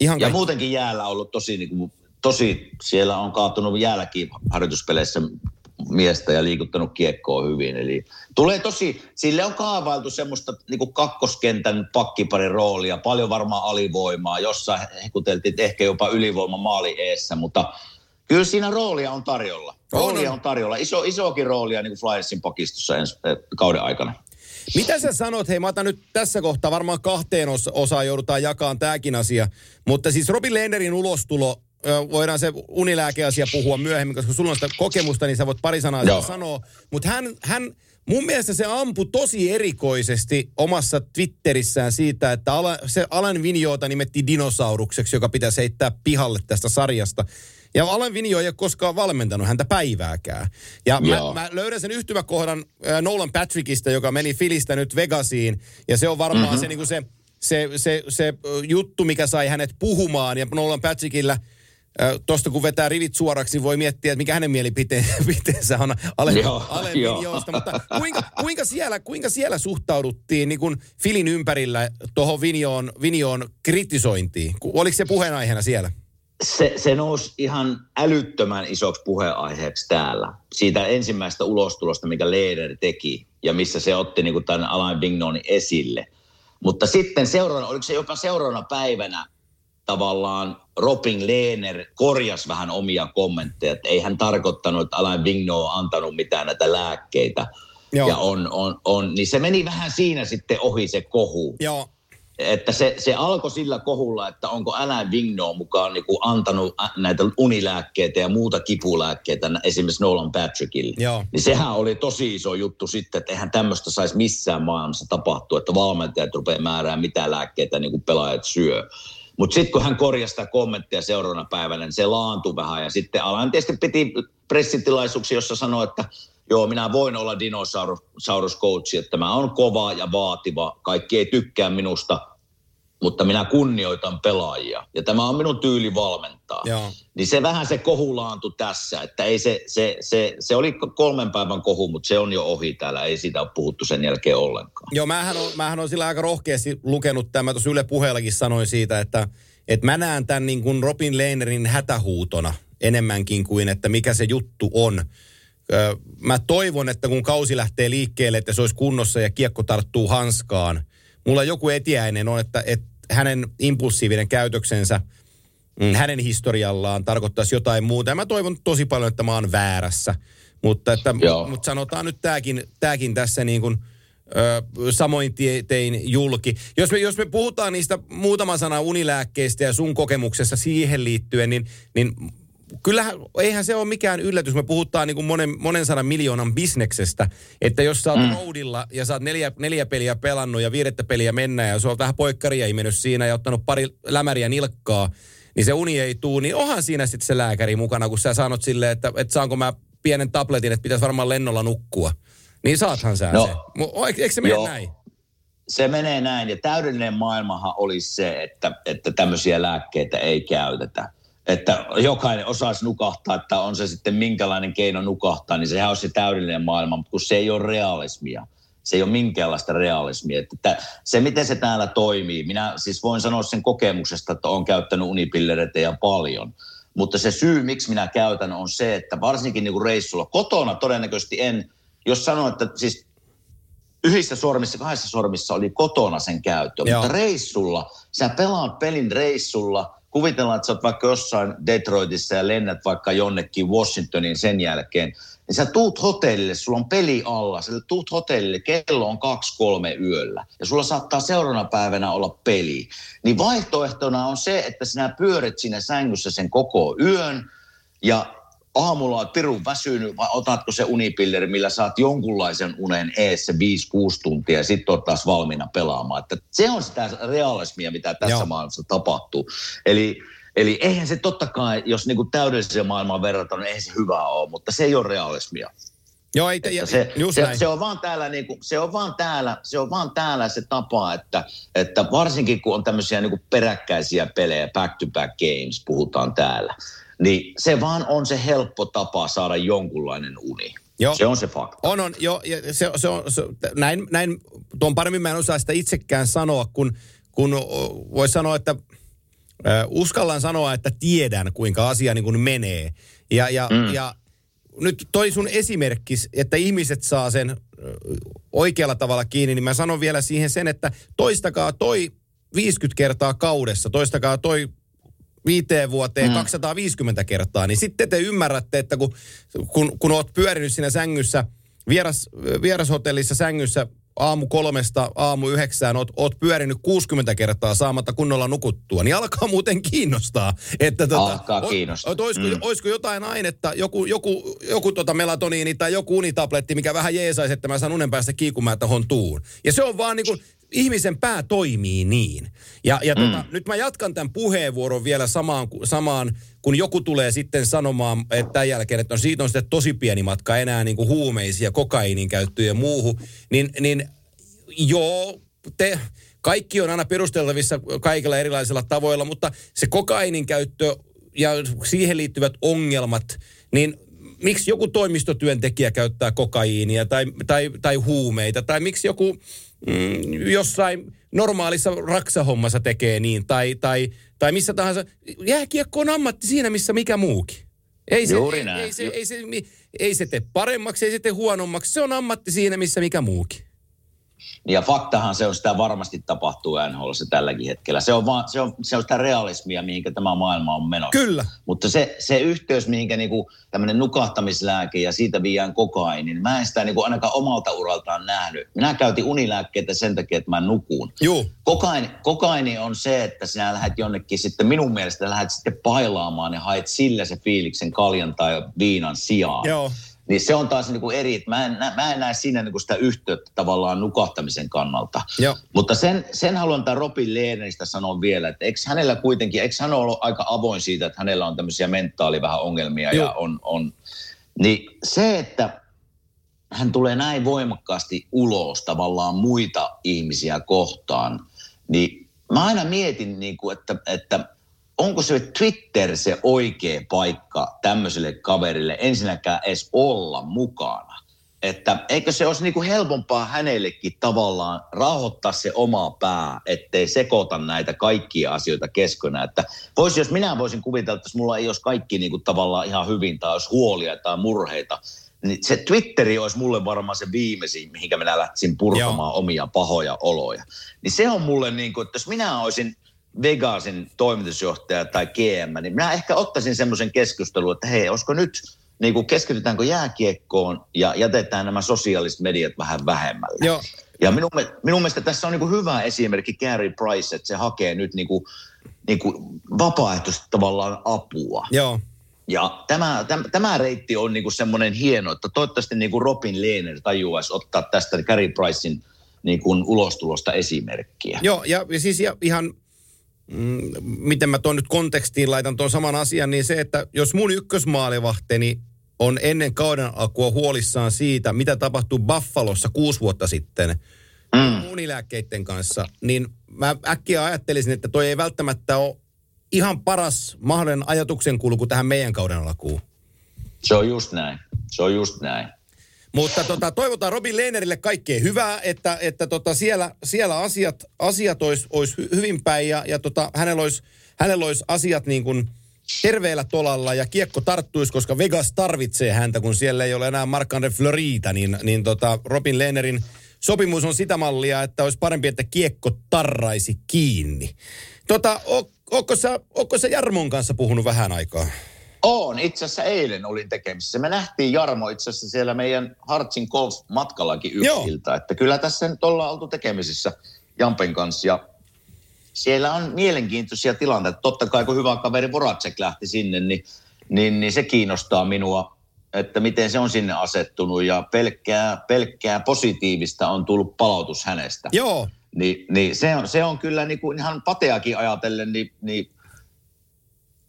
Ihan Ja kaikki. muutenkin jäällä ollut tosi, niin kuin, tosi, siellä on kaatunut jäälläkin harjoituspeleissä miestä ja liikuttanut kiekkoa hyvin. Eli tulee tosi, sille on kaavailtu semmoista niin kuin kakkoskentän pakkiparin roolia, paljon varmaan alivoimaa, jossain hekuteltiin, ehkä jopa ylivoima maali eessä, mutta kyllä siinä roolia on tarjolla. Roolia on. on tarjolla. Iso, isokin roolia niin kuin Flyersin pakistossa ensi eh, kauden aikana. Mitä sä sanot, hei mä otan nyt tässä kohtaa varmaan kahteen os- osaan joudutaan jakamaan tämäkin asia, mutta siis Robin Lehnerin ulostulo, voidaan se unilääkeasia puhua myöhemmin, koska sulla on sitä kokemusta, niin sä voit pari sanaa Joo. sanoa, mutta hän, hän, mun mielestä se ampui tosi erikoisesti omassa Twitterissään siitä, että Ala, se Alan Vinjoota nimettiin dinosaurukseksi, joka pitäisi heittää pihalle tästä sarjasta. Ja Alan Vinjo ei ole koskaan valmentanut häntä päivääkään. Ja mä, Joo. mä löydän sen yhtymäkohdan äh, Nolan Patrickista, joka meni Filistä nyt Vegasiin. Ja se on varmaan mm-hmm. se, niin se, se, se, se ö, juttu, mikä sai hänet puhumaan. Ja Nolan Patrickillä, tuosta kun vetää rivit suoraksi, voi miettiä, että mikä hänen mielipiteensä on Ale, Joo, Ale joo. Vinjosta. Mutta kuinka, kuinka, siellä, kuinka siellä suhtauduttiin niin kuin Filin ympärillä tuohon Vinjoon, Vinjoon kritisointiin? Oliko se puheenaiheena siellä? Se, se nousi ihan älyttömän isoksi puheenaiheeksi täällä. Siitä ensimmäistä ulostulosta, mikä Leder teki ja missä se otti niin kuin tämän Alain Vignonin esille. Mutta sitten seuraavana, oliko se jopa seuraavana päivänä tavallaan Robin Lehner korjasi vähän omia kommentteja, että ei hän tarkoittanut, että Alain Vigno on antanut mitään näitä lääkkeitä. Joo. Ja on, on, on, niin se meni vähän siinä sitten ohi se kohu Joo, että se, se alkoi sillä kohulla, että onko Alain Vigno mukaan niin kuin antanut näitä unilääkkeitä ja muuta kipulääkkeitä esimerkiksi Nolan Patrickille. Joo. Niin sehän oli tosi iso juttu sitten, että eihän tämmöistä saisi missään maailmassa tapahtua, että valmentajat rupeaa määrää mitä lääkkeitä niin kuin pelaajat syö. Mutta sitten kun hän korjasi sitä kommenttia seuraavana päivänä, niin se laantui vähän. Ja sitten Alain tietysti piti pressitilaisuuksia, jossa sanoi, että joo, minä voin olla dinosaurus coach, että mä on kova ja vaativa. Kaikki ei tykkää minusta, mutta minä kunnioitan pelaajia. Ja tämä on minun tyyli valmentaa. Joo. Niin se vähän se kohu laantui tässä, että ei se, se, se, se oli kolmen päivän kohu, mutta se on jo ohi täällä. Ei siitä ole puhuttu sen jälkeen ollenkaan. Joo, mähän on, mähän on sillä aika rohkeasti lukenut tämän. Tuossa Yle puheellakin sanoin siitä, että, että mä näen tämän niin kuin Robin Lehnerin hätähuutona enemmänkin kuin, että mikä se juttu on. Mä toivon, että kun kausi lähtee liikkeelle, että se olisi kunnossa ja kiekko tarttuu hanskaan. Mulla joku etiäinen on, että, että hänen impulsiivinen käytöksensä mm, hänen historiallaan tarkoittaisi jotain muuta. Ja mä toivon tosi paljon, että mä oon väärässä. Mutta, että, Joo. mutta sanotaan nyt tämäkin, tämäkin tässä niin kuin, ö, samoin tie, tein julki. Jos me, jos me puhutaan niistä muutama sana unilääkkeistä ja sun kokemuksessa siihen liittyen, niin, niin kyllähän, eihän se ole mikään yllätys. Me puhutaan niin kuin monen, monen sadan miljoonan bisneksestä, että jos sä oot mm. roadilla ja sä oot neljä, neljä peliä pelannut ja viidettä peliä mennä ja sä oot vähän poikkaria imennyt siinä ja ottanut pari lämäriä nilkkaa, niin se uni ei tuu, niin onhan siinä sitten se lääkäri mukana, kun sä sanot silleen, että, että saanko mä pienen tabletin, että pitäisi varmaan lennolla nukkua. Niin saathan sä No. se. Eikö se mene Joo. näin? Se menee näin ja täydellinen maailmahan olisi se, että, että tämmöisiä lääkkeitä ei käytetä. Että jokainen osaisi nukahtaa, että on se sitten minkälainen keino nukahtaa, niin sehän on se täydellinen maailma, mutta kun se ei ole realismia. Se ei ole minkäänlaista realismia. Että tä- se, miten se täällä toimii, minä siis voin sanoa sen kokemuksesta, että olen käyttänyt unipillereitä ja paljon. Mutta se syy, miksi minä käytän, on se, että varsinkin niin kuin reissulla, kotona todennäköisesti en, jos sanon, että siis yhdessä sormissa, kahdessa sormissa oli kotona sen käyttö. Joo. Mutta reissulla, sä pelaat pelin reissulla, kuvitellaan, että sä oot vaikka jossain Detroitissa ja lennät vaikka jonnekin Washingtoniin sen jälkeen, niin sä tuut hotellille, sulla on peli alla, sä tuut hotellille, kello on kaksi kolme yöllä ja sulla saattaa seuraavana päivänä olla peli. Niin vaihtoehtona on se, että sinä pyörit siinä sängyssä sen koko yön ja aamulla olet pirun väsynyt vai otatko se unipilleri, millä saat jonkunlaisen unen eessä 5-6 tuntia ja sitten oot taas valmiina pelaamaan. Että se on sitä realismia, mitä tässä Joo. maailmassa tapahtuu. Eli Eli eihän se totta kai, jos niinku täydelliseen maailmaan verrataan, niin eihän se hyvä ole, mutta se ei ole realismia. Joo, ei, ja, se, just se, näin. se, on vaan täällä, niinku, se, on vaan täällä, se on vaan täällä se tapa, että, että varsinkin kun on tämmöisiä niinku peräkkäisiä pelejä, back-to-back games puhutaan täällä, niin se vaan on se helppo tapa saada jonkunlainen uni. Joo. Se on se fakta. On, on, joo, ja se, se on, se, näin, näin, tuon paremmin mä en osaa sitä itsekään sanoa, kun, kun voi sanoa, että äh, uskallan sanoa, että tiedän, kuinka asia niin kuin menee. Ja, ja, mm. ja nyt toi sun esimerkkis, että ihmiset saa sen oikealla tavalla kiinni, niin mä sanon vielä siihen sen, että toistakaa toi 50 kertaa kaudessa, toistakaa toi viiteen vuoteen mm. 250 kertaa, niin sitten te ymmärrätte, että kun, kun, kun oot pyörinyt siinä sängyssä, vieras, vierashotellissa sängyssä aamu kolmesta aamu yhdeksään oot, oot pyörinyt 60 kertaa saamatta kunnolla nukuttua, niin alkaa muuten kiinnostaa. Että tota, Alkaa kiinnostaa. o- Olisiko, mm. olisiko jotain ainetta, joku, joku, joku tota melatoniini tai joku unitabletti, mikä vähän jeesaisi, että mä saan unen päästä kiikumaan tuohon tuun. Ja se on vaan niin kuin, ihmisen pää toimii niin. Ja, ja tota, nyt mä jatkan tämän puheenvuoron vielä samaan, samaan, kun joku tulee sitten sanomaan että tämän jälkeen, että on siitä on sitten tosi pieni matka enää niin kuin huumeisia, kokaiinin käyttöön ja muuhun, niin, niin joo, te, kaikki on aina perusteltavissa kaikilla erilaisilla tavoilla, mutta se kokainin käyttö ja siihen liittyvät ongelmat, niin miksi joku toimistotyöntekijä käyttää kokaiinia tai, tai, tai huumeita, tai miksi joku mm, jossain normaalissa raksahommassa tekee niin, tai, tai, tai missä tahansa. Jääkiekko on ammatti siinä, missä mikä muukin. Ei se, Juuri ei, näin. ei, se, ei, se, ei se tee paremmaksi, ei se tee huonommaksi. Se on ammatti siinä, missä mikä muukin. Ja faktahan se on sitä varmasti tapahtuu NHL tälläkin hetkellä. Se on, vaan, se, on, se on sitä realismia, mihinkä tämä maailma on menossa. Kyllä. Mutta se, se yhteys, mihinkä niinku tämmöinen nukahtamislääke ja siitä viiään kokain, niin mä en sitä niinku ainakaan omalta uraltaan nähnyt. Minä käytin unilääkkeitä sen takia, että mä nukuun. Juu. Kokaini, kokaini on se, että sinä lähdet jonnekin sitten, minun mielestä lähdet sitten pailaamaan ja haet sillä se fiiliksen kaljan tai viinan sijaan. Joo. Niin se on taas niin kuin eri, mä en, mä en näe siinä niin kuin sitä yhteyttä tavallaan nukahtamisen kannalta. Joo. Mutta sen, sen haluan tämän Robin Lehneristä sanoa vielä, että eikö hänellä kuitenkin, eikö hän ole aika avoin siitä, että hänellä on tämmöisiä mentaali vähän ongelmia Joo. ja on, on, niin se, että hän tulee näin voimakkaasti ulos tavallaan muita ihmisiä kohtaan, niin mä aina mietin, niin kuin, että, että onko se Twitter se oikea paikka tämmöiselle kaverille ensinnäkään edes olla mukana. Että eikö se olisi niin kuin helpompaa hänellekin tavallaan rauhoittaa se oma pää, ettei sekoita näitä kaikkia asioita keskenään. Että voisi, jos minä voisin kuvitella, että jos mulla ei olisi kaikki niin kuin tavallaan ihan hyvin tai olisi huolia tai murheita, niin se Twitteri olisi mulle varmaan se viimeisin, mihinkä minä lähtisin purkamaan Joo. omia pahoja oloja. Niin se on mulle niin kuin, että jos minä olisin Vegasin toimitusjohtaja tai GM, niin minä ehkä ottaisin semmoisen keskustelun, että hei, olisiko nyt, niin kuin keskitytäänkö jääkiekkoon ja jätetään nämä sosiaaliset mediat vähän vähemmälle. Joo. Ja minun, mi- minun mielestä tässä on niin kuin hyvä esimerkki Gary Price, että se hakee nyt niin kuin, niin kuin vapaaehtoisesti tavallaan apua. Joo. Ja tämä, tämä, tämä reitti on niinku semmoinen hieno, että toivottavasti niinku Robin Lehner tajuaisi ottaa tästä Gary Pricein niinku ulostulosta esimerkkiä. Joo, ja siis ja ihan, mm, miten mä tuon nyt kontekstiin laitan tuon saman asian, niin se, että jos mun ykkösmaalivahteni on ennen kauden alkua huolissaan siitä, mitä tapahtuu Buffalossa kuusi vuotta sitten mm. unilääkkeiden kanssa, niin mä äkkiä ajattelisin, että toi ei välttämättä ole ihan paras mahdollinen ajatuksen kulku tähän meidän kauden alkuun. Se on just näin. Se on just näin. Mutta tota, toivotaan Robin Lehnerille kaikkea hyvää, että, että tota siellä, siellä asiat, asiat olisi olis hy- hyvin päin ja, ja tota, hänellä, olisi, hänellä olisi asiat niin kuin terveellä tolalla ja kiekko tarttuisi, koska Vegas tarvitsee häntä, kun siellä ei ole enää Marc-André Florita, niin, niin tota Robin Lehnerin sopimus on sitä mallia, että olisi parempi, että kiekko tarraisi kiinni. Tota, o, onko, sä, onko sä Jarmon kanssa puhunut vähän aikaa? On, itse asiassa eilen olin tekemisissä. Me nähtiin Jarmo itse asiassa siellä meidän Hartsin golf-matkallakin yksiltä. Että kyllä tässä nyt ollaan oltu tekemisissä Jampen kanssa. Ja siellä on mielenkiintoisia tilanteita. Totta kai kun hyvä kaveri Voracek lähti sinne, niin, niin, niin se kiinnostaa minua, että miten se on sinne asettunut. Ja pelkkää, pelkkää positiivista on tullut palautus hänestä. Joo. Niin, niin se, on, se on kyllä niin kuin ihan pateakin ajatellen, niin, niin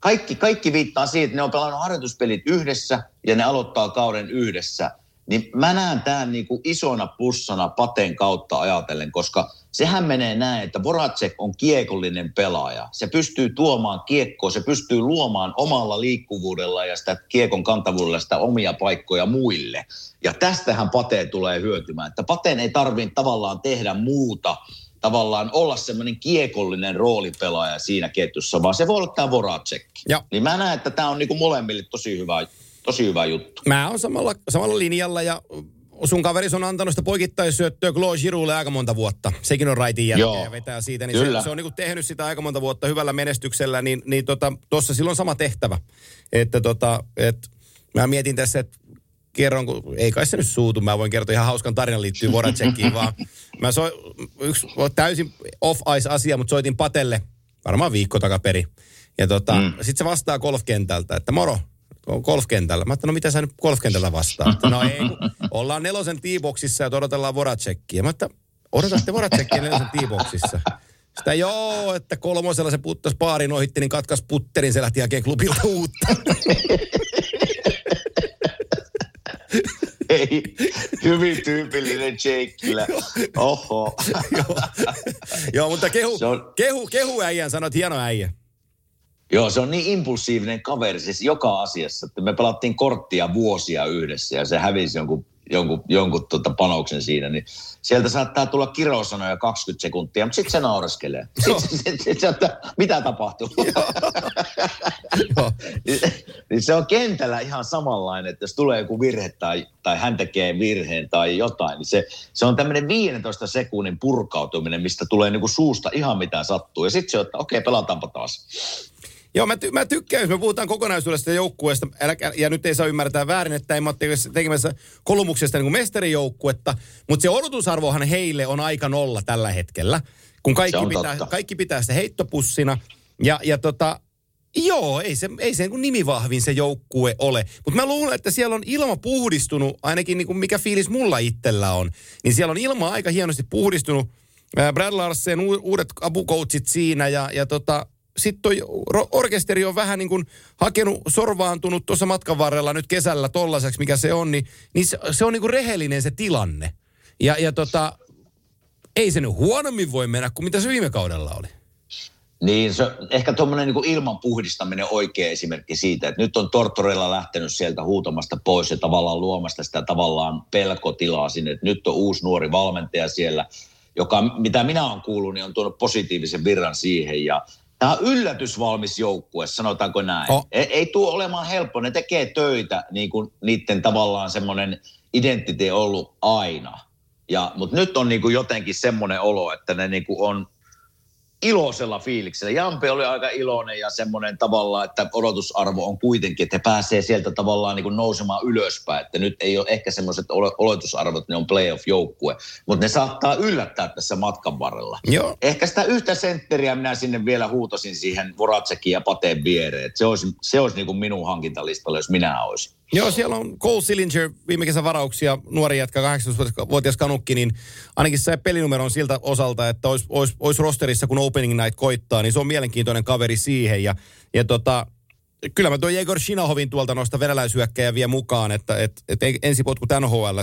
kaikki, kaikki viittaa siihen, että ne on pelannut harjoituspelit yhdessä ja ne aloittaa kauden yhdessä. Niin mä näen tämän niin kuin isona pussana Paten kautta ajatellen, koska sehän menee näin, että Voracek on kiekollinen pelaaja. Se pystyy tuomaan kiekkoa, se pystyy luomaan omalla liikkuvuudella ja sitä kiekon kantavuudella sitä omia paikkoja muille. Ja tästähän Pate tulee hyötymään, että Pateen ei tarvitse tavallaan tehdä muuta – tavallaan olla semmoinen kiekollinen roolipelaaja siinä ketjussa, vaan se voi olla tämä Voracek. Niin mä näen, että tämä on niinku molemmille tosi hyvä, tosi hyvä juttu. Mä oon samalla, samalla linjalla ja sun kaveris on antanut sitä poikittaisyöttöä Claude Giroulle aika monta vuotta. Sekin on raitin jälkeen ja vetää siitä. Niin se, se, on niinku tehnyt sitä aika monta vuotta hyvällä menestyksellä, niin, niin tota, tuossa silloin sama tehtävä. Että tota, et, mä mietin tässä, että kerron, kun ei kai se nyt suutu, mä voin kertoa ihan hauskan tarinan liittyy Voracekiin, vaan mä soin, yksi täysin off-ice asia, mutta soitin Patelle varmaan viikko takaperi. Ja tota, mm. sitten se vastaa golfkentältä, että moro, on golfkentällä. Mä että no mitä sä nyt golfkentällä vastaat? No ei, ollaan nelosen T-boxissa ja odotellaan Voracekkiä. Mä että odotatte Voracekkiä nelosen T-boxissa. Sitä joo, että kolmosella se puttas paarin ohitti, niin katkas putterin, se lähti hakemaan klubilta uutta. Ei, hyvin tyypillinen Jake Oho. Joo. Joo, mutta kehu, on... kehu, kehu äijän, sanot hieno äijä. Joo, se on niin impulsiivinen kaveri siis joka asiassa, että me pelattiin korttia vuosia yhdessä ja se hävisi jonkun jonkun, jonkun tota panoksen siinä, niin sieltä saattaa tulla kirosanoja 20 sekuntia, mutta sitten se nauraskelee. Sitten sit, sit, sit, että mitä tapahtuu? niin, niin se on kentällä ihan samanlainen, että jos tulee joku virhe tai, tai hän tekee virheen tai jotain, niin se, se on tämmöinen 15 sekunnin purkautuminen, mistä tulee niinku suusta ihan mitä sattuu. Ja sitten se on, että okei, pelataanpa taas. Joo, mä, ty- mä tykkään, jos me puhutaan kokonaisuudesta joukkueesta, ja nyt ei saa ymmärtää väärin, että ei mä tekemässä kolumuksesta niin mestarijoukkuetta, mutta se odotusarvohan heille on aika nolla tällä hetkellä, kun kaikki, pitää, kaikki pitää sitä heittopussina. Ja, ja tota, Joo, ei se, ei se niin nimivahvin se joukkue ole. Mutta mä luulen, että siellä on ilma puhdistunut, ainakin niin kuin mikä fiilis mulla itsellä on. Niin siellä on ilma aika hienosti puhdistunut. Brad Larsen, uudet apukoutsit siinä ja, ja tota, sitten toi orkesteri on vähän niin kuin hakenut, sorvaantunut tuossa matkan varrella nyt kesällä tollaiseksi, mikä se on, niin, niin se, se on niin kuin rehellinen se tilanne. Ja, ja tota, ei se nyt huonommin voi mennä kuin mitä se viime kaudella oli. Niin, se, ehkä tuommoinen niin ilman puhdistaminen oikea esimerkki siitä, että nyt on Tortorella lähtenyt sieltä huutamasta pois ja tavallaan luomasta sitä tavallaan pelkotilaa sinne. Että nyt on uusi nuori valmentaja siellä, joka, mitä minä olen kuullut, niin on tuonut positiivisen virran siihen ja Tämä on yllätysvalmis joukkue, sanotaanko näin. Oh. Ei, ei tuo olemaan helppo. Ne tekee töitä, niin kuin niiden tavallaan semmoinen identiteetti ollut aina. Ja, mutta nyt on niin kuin jotenkin semmoinen olo, että ne niin kuin on iloisella fiiliksellä. Jampe oli aika iloinen ja semmoinen tavallaan, että odotusarvo on kuitenkin, että he pääsee sieltä tavallaan niin kuin nousemaan ylöspäin. Että nyt ei ole ehkä semmoiset oletusarvot, ne on playoff-joukkue, mutta ne saattaa yllättää tässä matkan varrella. Joo. Ehkä sitä yhtä sentteriä minä sinne vielä huutosin siihen Voratsekin ja Pateen viereen. Että se olisi, se olisi niin kuin minun hankintalistalla, jos minä olisin. Joo, siellä on Cole Sillinger, viime kesän varauksia, nuori jätkä, 18-vuotias kanukki, niin ainakin se pelinumero on siltä osalta, että olisi, olisi, olisi rosterissa, kun opening night koittaa, niin se on mielenkiintoinen kaveri siihen. Ja, ja tota, kyllä mä tuon Jegor Shinahovin tuolta noista venäläisyökkäjä vie mukaan, että et, et ensipotku nhl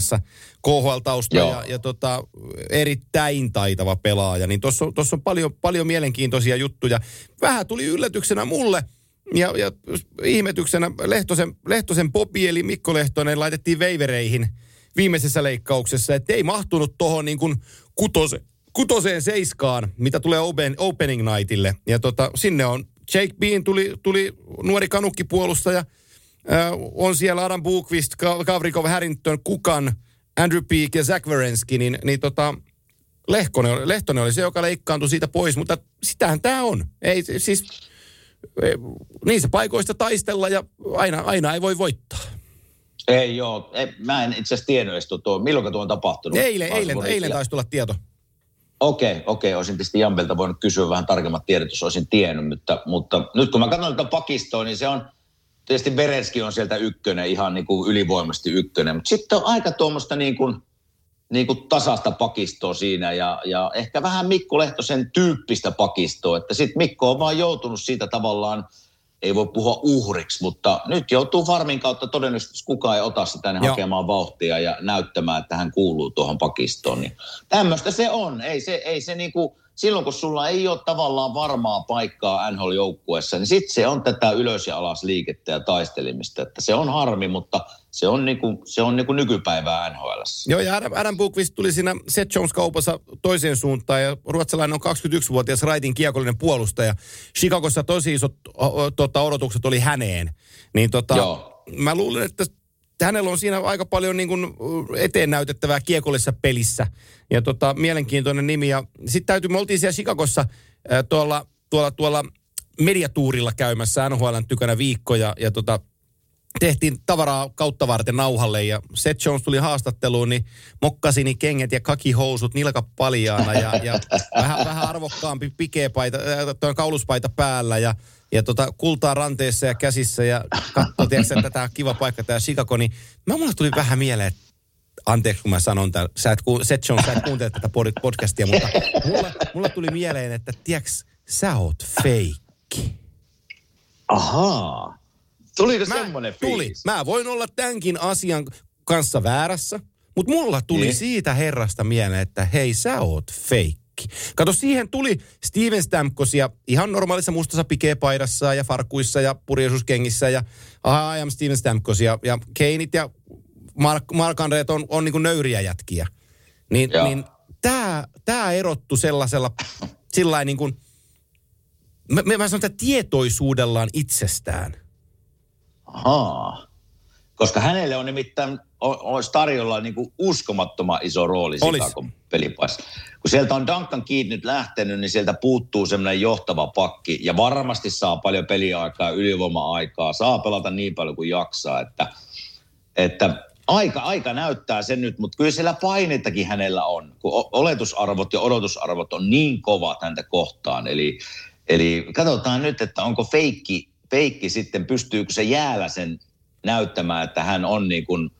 KHL-tausta ja, ja tota, erittäin taitava pelaaja. Niin tuossa on, on paljon, paljon mielenkiintoisia juttuja. Vähän tuli yllätyksenä mulle – ja, ja ihmetyksenä Lehtosen, Lehtosen popi eli Mikko Lehtonen laitettiin veivereihin viimeisessä leikkauksessa, että ei mahtunut tuohon niin kuin kutose, kutoseen seiskaan, mitä tulee open, opening nightille. Ja tota, sinne on Jake Bean tuli, tuli nuori kanukkipuolustaja, äh, on siellä Adam Bukvist, Kavrikov, Harrington, Kukan, Andrew Peak ja Zach Werenski, niin, niin tota, Lehkonen, Lehtonen oli se, joka leikkaantui siitä pois, mutta sitähän tämä on. Ei siis, niissä paikoista taistella ja aina, aina ei voi voittaa. Ei joo, ei, mä en itse asiassa tiennyt edes tuo, milloin tuo on tapahtunut. Eilen, eilen, eilen taisi tulla tieto. Okei, okay, okei. Okay. Olisin tietysti Jampelta voinut kysyä vähän tarkemmat tiedot, jos olisin tiennyt. Mutta, mutta nyt kun mä katson tätä pakistoa, niin se on, tietysti Verenski on sieltä ykkönen, ihan niin kuin ylivoimasti ykkönen. Mutta sitten on aika tuommoista niin kuin, niin kuin tasasta pakistoa siinä ja, ja ehkä vähän Mikko Lehtosen tyyppistä pakistoa. Että sitten Mikko on vaan joutunut siitä tavallaan – ei voi puhua uhriksi, mutta nyt joutuu farmin kautta todennäköisesti, kukaan ei ota sitä tänne hakemaan vauhtia ja näyttämään, että hän kuuluu tuohon pakistoon. Niin tämmöistä se on. Ei se, ei se niinku, silloin kun sulla ei ole tavallaan varmaa paikkaa NHL-joukkueessa, niin sitten se on tätä ylös ja alas liikettä ja taistelimista. Että se on harmi, mutta se on, niinku, se on niinku nykypäivää NHL. Joo, ja Adam, Adam Bukvist tuli siinä Seth Jones-kaupassa toiseen suuntaan, ja ruotsalainen on 21-vuotias raitin kiekollinen puolustaja. Chicagossa tosi isot o, tota, odotukset oli häneen. Niin tota, Joo. mä luulen, että hänellä on siinä aika paljon niin kuin eteen näytettävää kiekollisessa pelissä. Ja tota, mielenkiintoinen nimi. Ja sitten täytyy, me oltiin siellä Chicagossa tuolla, tuolla, tuolla mediatuurilla käymässä NHLn tykönä viikkoja. Ja tota, tehtiin tavaraa kautta varten nauhalle ja Seth Jones tuli haastatteluun, niin mokkasini kengät ja kakihousut nilka paljaana ja, ja vähän, vähän arvokkaampi pikeepaita, äh, kauluspaita päällä ja, ja tota, kultaa ranteessa ja käsissä ja katsoi, tiedätkö, että tämä kiva paikka, tämä Chicago, niin mä mulle tuli vähän mieleen, että anteeksi kun mä sanon tämän, sä et, Seth Jones, sä et kuuntele tätä podcastia, mutta mulle, mulle tuli mieleen, että tiedätkö, sä oot feikki. Ahaa. Tuliko mä, semmoinen fiilis? Tuli. Mä voin olla tämänkin asian kanssa väärässä, mutta mulla tuli niin. siitä herrasta mieleen, että hei sä oot fake. Kato, siihen tuli Steven Stamkosia ihan normaalissa mustassa pikepaidassa ja farkuissa ja purjeisuuskengissä ja I am Steven Stamkos ja, ja Keinit ja Mark, Mark Andreet on, on niin nöyriä jätkiä. Niin, niin tämä tää erottu sellaisella, sillä niin kuin, mä, mä sanon, että tietoisuudellaan itsestään – Ahaa. Koska hänelle on nimittäin olisi tarjolla niin kuin uskomattoman iso rooli Chicagon pelipaissa. Kun sieltä on Duncan Keat nyt lähtenyt, niin sieltä puuttuu semmoinen johtava pakki ja varmasti saa paljon peliaikaa, ylivoima-aikaa, saa pelata niin paljon kuin jaksaa, että, että aika, aika näyttää sen nyt, mutta kyllä siellä painettakin hänellä on, kun oletusarvot ja odotusarvot on niin kovat häntä kohtaan. Eli, eli katsotaan nyt, että onko feikki Peikki sitten, pystyykö se jäällä sen näyttämään, että hän on niin kuin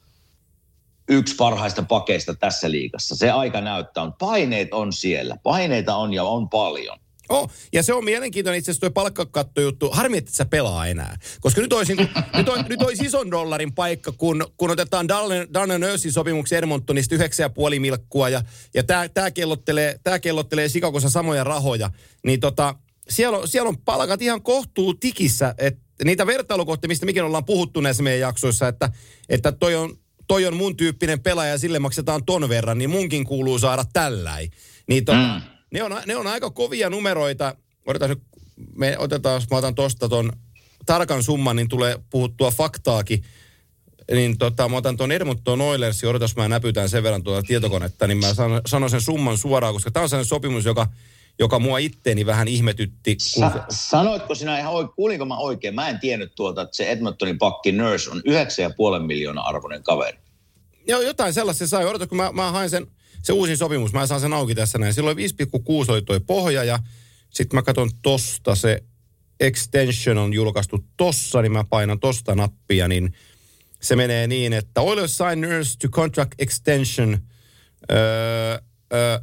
yksi parhaista pakeista tässä liigassa. Se aika näyttää, on paineet on siellä. Paineita on ja on paljon. Oh, ja se on mielenkiintoinen itse asiassa tuo palkkakattojuttu. Harmi, että sä pelaa enää. Koska nyt olisi, nyt, olisi, nyt olisi ison dollarin paikka, kun, kun otetaan Darnell Nursin sopimuksen Edmontonista 9,5 milkkua ja, ja tämä tää kellottelee, tää kellottelee Sikakossa samoja rahoja. Niin tota, siellä on, siellä on palkat ihan kohtuu tikissä, että niitä vertailukohtia, mistä mikin ollaan puhuttu näissä meidän jaksoissa, että, että toi on, toi on mun tyyppinen pelaaja ja sille maksetaan ton verran, niin munkin kuuluu saada tälläin. Niin tota, mm. ne, on, ne on aika kovia numeroita. Nyt, me otetaan, jos mä otan tosta ton tarkan summan, niin tulee puhuttua faktaakin. Niin tota, mä otan tuon Edmonton Oilersin, odotan, jos mä näpytään sen verran tuota tietokonetta, niin mä sanon, sanon sen summan suoraan, koska tämä on sellainen sopimus, joka – joka mua itteeni vähän ihmetytti. Kun Sa- sanoitko sinä ihan oikein, kuulinko mä oikein? Mä en tiennyt tuota, että se Edmontonin pakki Nurse on 9,5 miljoonaa arvoinen kaveri. Joo, jotain sellaista se sai. Odotan, kun mä, mä hain sen, se uusin sopimus, mä saan sen auki tässä näin. Silloin 5,6 oli toi pohja ja sitten mä katson tosta se extension on julkaistu tossa, niin mä painan tosta nappia, niin se menee niin, että Oilers sign Nurse to contract extension öö, Uh,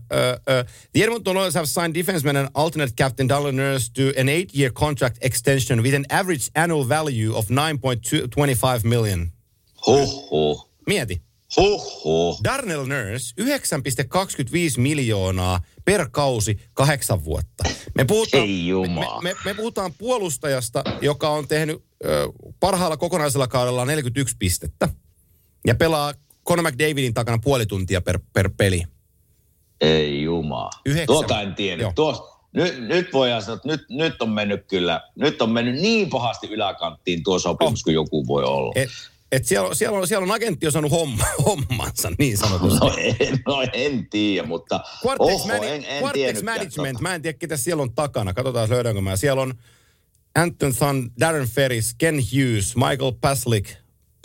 the Edmonton Oilers have signed defenseman and alternate captain Darren Nurse to an eight-year contract extension with an average annual value of 9.25 million. Hoho. Mieti. Hoho. Darnell Nurse, 9,25 miljoonaa per kausi kahdeksan vuotta. Me puhutaan, Ei me, me, me puhutaan puolustajasta, joka on tehnyt ö, parhaalla kokonaisella kaudella 41 pistettä ja pelaa Conor McDavidin takana puoli tuntia per, per peli. Ei jumala. Yhdeksän. Tuota en tiennyt. Tuosta, nyt, nyt voidaan sanoa, että nyt, nyt on mennyt kyllä, nyt on mennyt niin pahasti yläkanttiin tuo sopimus, oh. kuin joku voi olla. Et, Et siellä, on- siellä, on, siellä on agentti osannut homma, hommansa, niin sanotusti. No en, no en tiedä, mutta Quartex, oho, Mani- en, en Quartex Management, tota. mä en tiedä ketä siellä on takana. Katsotaan löydänkö mä. Siellä on Anton Thun, Darren Ferris, Ken Hughes, Michael Paslick,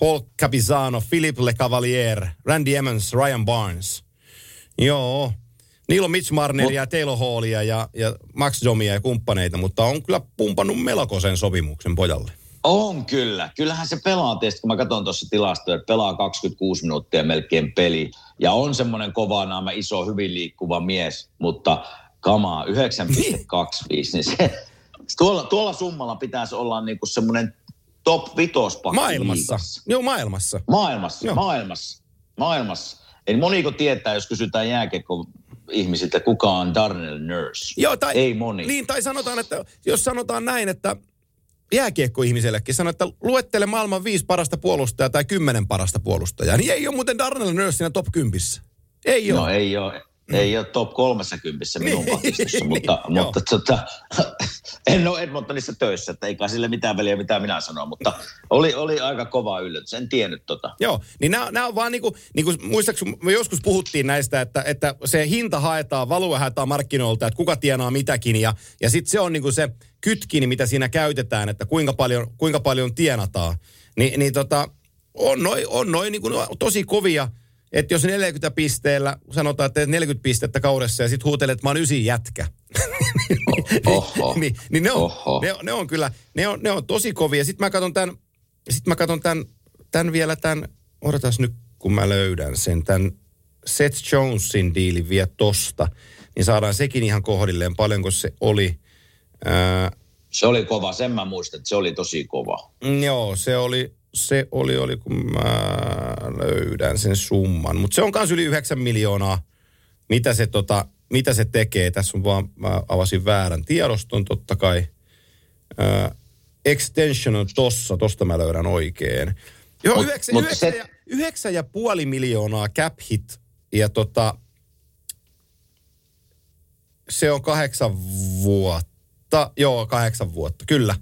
Paul Capizano, Philip Le Cavalier, Randy Emmons, Ryan Barnes. Joo. Niillä on Mitch Marneria, ja Taylor Hallia ja, ja Max Domia ja kumppaneita, mutta on kyllä pumpannut melkoisen sopimuksen pojalle. On kyllä. Kyllähän se pelaa tietysti, kun mä katson tuossa tilastoja, että pelaa 26 minuuttia melkein peli. Ja on semmoinen kova naama, iso, hyvin liikkuva mies, mutta kamaa 9,25, niin se, tuolla, tuolla summalla pitäisi olla niinku semmoinen top vitospakki Maailmassa. Joo, maailmassa. Maailmassa, Joo. maailmassa, maailmassa. Eli moniko tietää, jos kysytään jääkiekko ihmisiltä, kuka on Darnell Nurse? Joo, tai, Ei moni. Niin, tai sanotaan, että jos sanotaan näin, että jääkiekkoihmisellekin sanoo, että luettele maailman viisi parasta puolustajaa tai kymmenen parasta puolustajaa, niin ei ole muuten Darnell Nurse siinä top 10. Ei ole. No ei ole, ei ole top 30 minun Niin, pakistossa, niin, mutta, mutta tota, en ole Edmontonissa töissä, että eikä sille mitään väliä, mitä minä sanon, mutta oli, oli aika kova yllätys, en tiennyt tota. Joo, niin nämä, nämä on vaan niinku, niinku muistaakseni me joskus puhuttiin näistä, että, että se hinta haetaan, value haetaan markkinoilta, että kuka tienaa mitäkin ja, ja sitten se on niinku se kytkin, mitä siinä käytetään, että kuinka paljon, kuinka paljon tienataan. Ni, niin tota, on noin on noi niinku no, tosi kovia, että jos 40 pisteellä sanotaan, että teet 40 pistettä kaudessa ja sitten huutelet, että mä oon ysi jätkä. Oho. niin, niin ne, on, Oho. ne, on, ne on kyllä, ne on, ne on tosi kovia. Sitten mä katson tämän, sit mä katson tämän, tämän vielä tämän, odotas nyt kun mä löydän sen, tämän Seth Jonesin diilin vielä tosta, niin saadaan sekin ihan kohdilleen, paljonko se oli. Ää, Se oli kova, sen mä muistan, että se oli tosi kova. Mm, Joo, se oli, se oli, oli kun mä löydän sen summan. Mutta se on myös yli 9 miljoonaa, mitä se, tota, mitä se tekee. Tässä on vaan, mä avasin väärän tiedoston totta kai. Ää, extension on tossa, tosta mä löydän oikein. Joo, Mut- yhdeksän, mut yhdeksän, se- ja, yhdeksän ja puoli miljoonaa cap hit. Ja tota, se on kahdeksan vuotta. Joo, kahdeksan vuotta, kyllä.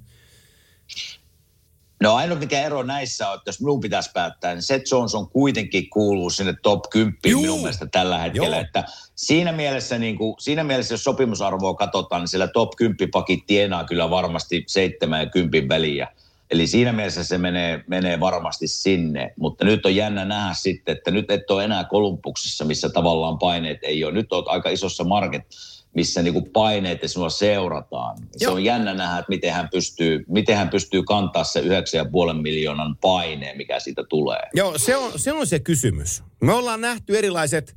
No ainoa mikä ero näissä on, että jos minun pitäisi päättää, niin Seth Jones on kuitenkin kuuluu sinne top 10 Juu. minun mielestä tällä hetkellä. Joo. Että siinä, mielessä, niin kuin, siinä mielessä, jos sopimusarvoa katsotaan, niin siellä top 10 pakit tienaa kyllä varmasti 7 ja 10 väliä. Eli siinä mielessä se menee, menee varmasti sinne. Mutta nyt on jännä nähdä sitten, että nyt et ole enää Kolumbuksessa, missä tavallaan paineet ei ole. Nyt olet aika isossa market, missä niinku paineet ja sinua seurataan. Se Joo. on jännä nähdä, että miten hän pystyy, miten hän pystyy kantaa se 9,5 miljoonan paineen, mikä siitä tulee. Joo, se on, se on se kysymys. Me ollaan nähty erilaiset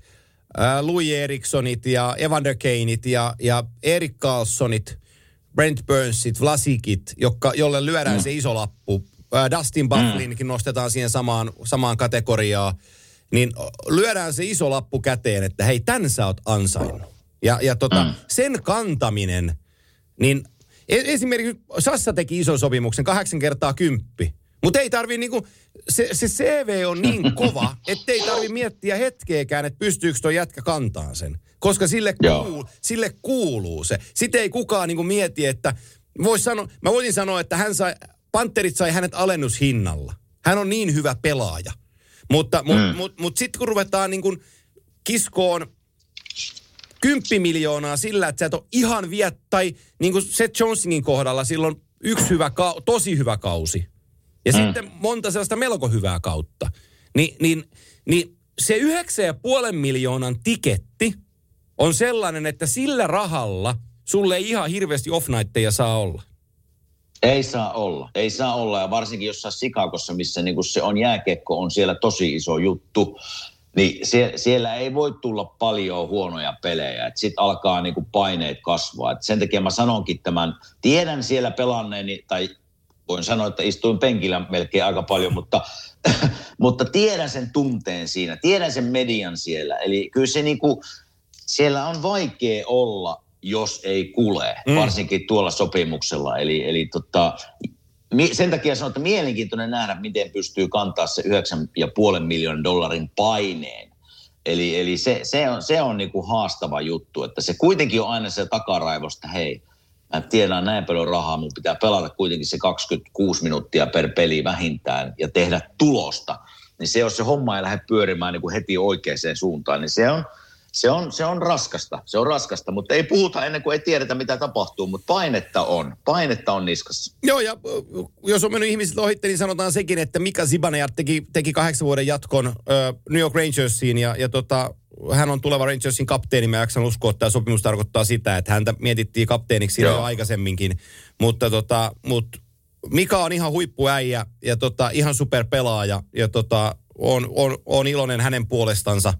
äh, Louis Erikssonit ja Evander Kaneit ja, ja Erik Carlsonit, Brent Burnsit, Vlasikit, jotka, jolle lyödään mm. se iso lappu. Äh, Dustin Bufflinkin nostetaan siihen samaan, samaan kategoriaan. Niin lyödään se iso lappu käteen, että hei, tän sä oot ansainnut. Ja, ja tota, mm. sen kantaminen, niin e- esimerkiksi Sassa teki ison sopimuksen, kahdeksan kertaa kymppi. Mutta ei tarvi niinku, se, se CV on niin kova, ettei tarvi miettiä hetkeäkään, että pystyykö tuo jätkä kantaa sen. Koska sille, kuul, sille kuuluu se. Sitten ei kukaan niinku mieti, että vois sano, mä voisin sanoa, että hän sai, Panterit sai hänet alennushinnalla. Hän on niin hyvä pelaaja. Mutta mut, mm. mut, mut sitten kun ruvetaan niinku kiskoon 10 miljoonaa sillä, että sä et ole ihan viet, tai niin kuin Seth Jonesingin kohdalla silloin yksi hyvä, kau- tosi hyvä kausi. Ja mm. sitten monta sellaista melko hyvää kautta. Ni, niin, niin se 9,5 miljoonan tiketti on sellainen, että sillä rahalla sulle ei ihan hirveästi off saa olla. Ei saa olla, ei saa olla ja varsinkin jossain Sikakossa, missä niin se on jääkiekko, on siellä tosi iso juttu. Niin sie, siellä ei voi tulla paljon huonoja pelejä, sitten alkaa niin kuin paineet kasvaa. Et sen takia mä sanonkin tämän, tiedän siellä pelanneeni, tai voin sanoa, että istuin penkillä melkein aika paljon, mutta, mutta tiedän sen tunteen siinä, tiedän sen median siellä. Eli kyllä se niin kuin, siellä on vaikea olla, jos ei kule, Mm. varsinkin tuolla sopimuksella. Eli, eli tota, sen takia sanon, että mielenkiintoinen nähdä, miten pystyy kantaa se 9,5 miljoonan dollarin paineen. Eli, eli se, se on, se on niinku haastava juttu, että se kuitenkin on aina se takaraivosta, hei, mä tiedän näin paljon rahaa, mun pitää pelata kuitenkin se 26 minuuttia per peli vähintään ja tehdä tulosta. Niin se, jos se homma ei lähde pyörimään niin kuin heti oikeaan suuntaan, niin se on, se on, se on raskasta. Se on raskasta, mutta ei puhuta ennen kuin ei tiedetä, mitä tapahtuu, mutta painetta on. Painetta on niskassa. Joo, ja jos on mennyt ihmiset ohitte, niin sanotaan sekin, että Mika Zibanejad teki, teki kahdeksan vuoden jatkon äh, New York Rangersiin, ja, ja tota, hän on tuleva Rangersin kapteeni. Mä jaksan uskoa, että tämä sopimus tarkoittaa sitä, että häntä mietittiin kapteeniksi jo aikaisemminkin. Mutta tota, mut Mika on ihan huippuäijä ja tota, ihan superpelaaja. Ja tota, on, on, on iloinen hänen puolestansa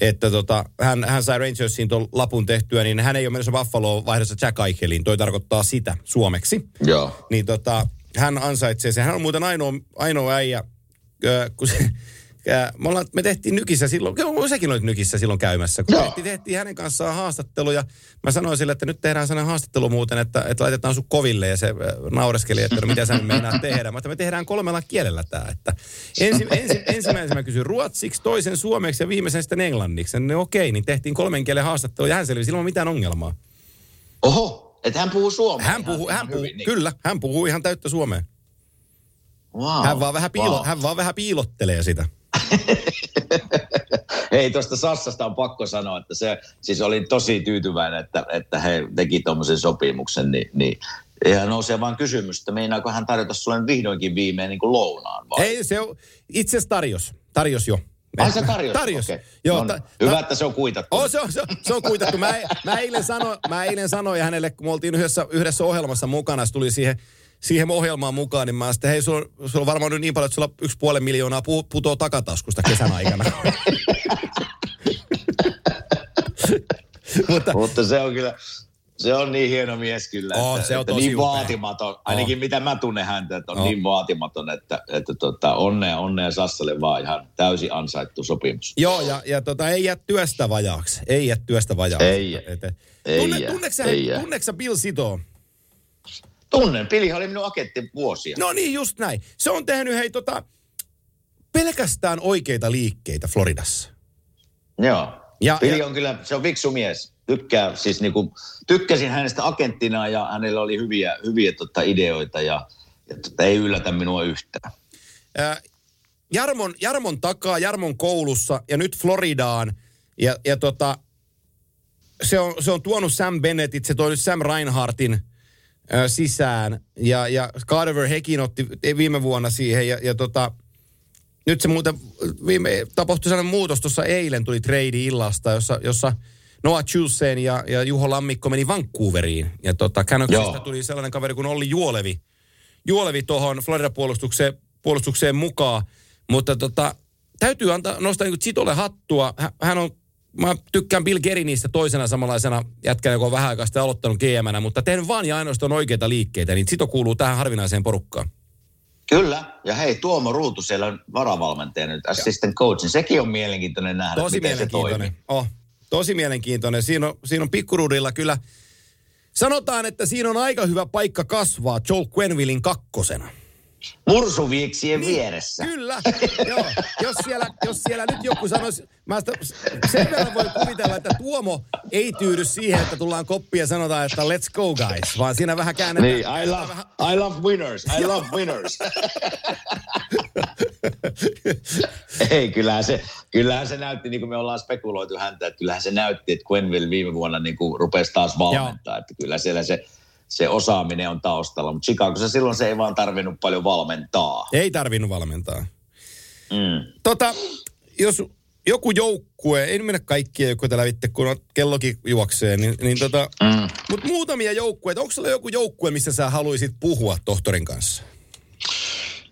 että tota, hän, hän sai Rangersiin tuon lapun tehtyä, niin hän ei ole menossa Buffaloon vaihdossa Jack Eicheliin. Toi tarkoittaa sitä suomeksi. Joo. Niin tota, hän ansaitsee sen. Hän on muuten ainoa, ainoa äijä, kun se, me, ollaan, me tehtiin Nykissä silloin, sekin olit Nykissä silloin käymässä, kun tehtiin, tehtiin hänen kanssaan haastatteluja. Mä sanoin sille, että nyt tehdään sellainen haastattelu muuten, että, että laitetaan sun koville ja se naureskeli, että no mitä sä meinaa tehdä. Mä että me tehdään kolmella kielellä tämä. Että ensi, ensi, ensimmäisen mä kysyin ruotsiksi, toisen suomeksi ja viimeisen sitten englanniksi. Ne okei, niin tehtiin kolmen kielen haastattelu ja hän selvisi ilman mitään ongelmaa. Oho, että hän puhuu suomea. Hän puhuu, hän puhuu, hyvin, niin. kyllä, hän puhuu ihan täyttä suomea. Wow, hän, vaan vähän piilo, wow. hän vaan vähän piilottelee sitä. Ei, tuosta Sassasta on pakko sanoa, että se siis oli tosi tyytyväinen, että, että he teki tuommoisen sopimuksen, niin, niin ja nousee vaan kysymys, että meinaako hän tarjota sulle vihdoinkin viimein niin kuin lounaan vai? Ei, se on, itse asiassa tarjos. Tarjos jo. Ai se tarjos? Tarjos. Okay. Joo, no, ta, hyvä, että se on kuitattu. Oh, se, on, se, on, se on kuitattu. Mä, mä, eilen sanoin, mä eilen sanoin hänelle, kun me oltiin yhdessä, yhdessä ohjelmassa mukana, se tuli siihen siihen ohjelmaan mukaan, niin mä sitten, hei, sulla, sulla on varmaan nyt niin paljon, että sulla yksi puolen miljoonaa pu, putoo takataskusta kesän aikana. Mutta, Mutta se on kyllä, se on niin hieno mies kyllä, oh, että, se on että niin upea. vaatimaton, ainakin oh. mitä mä tunnen häntä, että on oh. niin vaatimaton, että, että tota, onnea, onnea Sassalle vaan ihan täysin ansaittu sopimus. Joo, ja, ja tota, ei jää työstä vajaaksi, ei jää työstä vajaaksi. Ei, et, et, ei, tunne, jää, tunneksä, Bill Sito? Tunnen. Pilihan oli minun agentti vuosia. No niin, just näin. Se on tehnyt, hei, tota, pelkästään oikeita liikkeitä Floridassa. Joo. Ja, Pili ja, on kyllä, se on viksu mies. Tykkää, siis niinku, tykkäsin hänestä agenttina ja hänellä oli hyviä, hyviä tota, ideoita ja, ja tota, ei yllätä minua yhtään. Ää, Jarmon, Jarmon takaa, Jarmon koulussa ja nyt Floridaan. Ja, ja tota, se, on, se on tuonut Sam Bennettit, se toi Sam Reinhardtin – sisään. Ja, ja Carver Hekin otti viime vuonna siihen. Ja, ja tota, nyt se muuten viime, tapahtui sellainen muutos tuossa eilen, tuli trade illasta, jossa, jossa Noah Chulsen ja, ja Juho Lammikko meni Vancouveriin. Ja tota, Canucksista tuli sellainen kaveri kuin Olli Juolevi. Juolevi tuohon Florida-puolustukseen puolustukseen mukaan. Mutta tota, täytyy antaa, nostaa niin Chitolle hattua. Hän on mä tykkään Bill Gerinistä toisena samanlaisena jätkänä, joka on vähän aikaa sitten aloittanut gm mutta tehnyt vaan ja ainoastaan oikeita liikkeitä, niin Sito kuuluu tähän harvinaiseen porukkaan. Kyllä, ja hei, Tuomo Ruutu siellä on varavalmentaja nyt, assistant coach, sekin on mielenkiintoinen nähdä, Tosi miten se toimii. Oh, tosi mielenkiintoinen. Siinä on, siinä on pikkuruudilla kyllä, sanotaan, että siinä on aika hyvä paikka kasvaa Joel Quenvillin kakkosena mursuviiksien niin, vieressä. Kyllä, joo. Jos siellä, jos siellä nyt joku sanoisi, mä sitä, sen verran voi kuvitella, että Tuomo ei tyydy siihen, että tullaan koppia ja sanotaan, että let's go guys, vaan siinä vähän käännetään. Niin, I love, vähän... I love winners, I love winners. ei, kyllähän se, kyllähän se näytti, niin kuin me ollaan spekuloitu häntä, että kyllähän se näytti, että Quenville viime vuonna niin kuin rupesi taas valmentaa, Joo. että kyllä siellä se se osaaminen on taustalla. Mutta Chicagossa silloin se ei vaan tarvinnut paljon valmentaa. Ei tarvinnut valmentaa. Mm. Tota, jos joku joukkue, ei mennä kaikkia joukkueita lävitte, kun kellokin juoksee, niin, niin tota, mm. mutta muutamia joukkueita, onko sulla joku joukkue, missä sä haluaisit puhua tohtorin kanssa?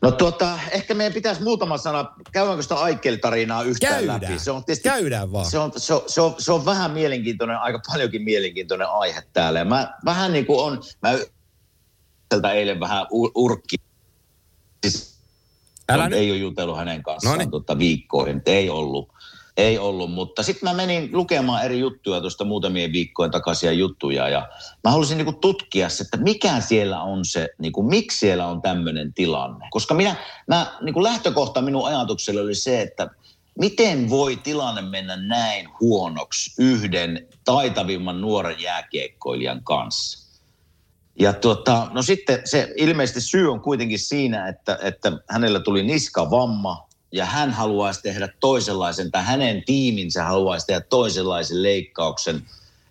No tuota, ehkä meidän pitäisi muutama sana, käydäänkö sitä Aikel-tarinaa yhtään Käydään. läpi? Se on tietysti, Käydään vaan. Se on, se, on, se, on, se on vähän mielenkiintoinen, aika paljonkin mielenkiintoinen aihe täällä. Ja mä vähän niin kuin on, mä tältä eilen vähän ur, urkki. Siis, Älä ei ole jutellut hänen kanssaan Noniin. tuota, viikkoihin, ei ollut. Ei ollut, mutta sitten mä menin lukemaan eri juttuja tuosta muutamien viikkojen takaisia juttuja ja mä halusin niinku tutkia se, että mikä siellä on se, niinku, miksi siellä on tämmöinen tilanne. Koska minä, mä, niinku lähtökohta minun ajatukselle oli se, että miten voi tilanne mennä näin huonoksi yhden taitavimman nuoren jääkiekkoilijan kanssa. Ja tuota, no sitten se ilmeisesti syy on kuitenkin siinä, että, että hänellä tuli niskavamma ja hän haluaisi tehdä toisenlaisen, tai hänen tiiminsä haluaisi tehdä toisenlaisen leikkauksen,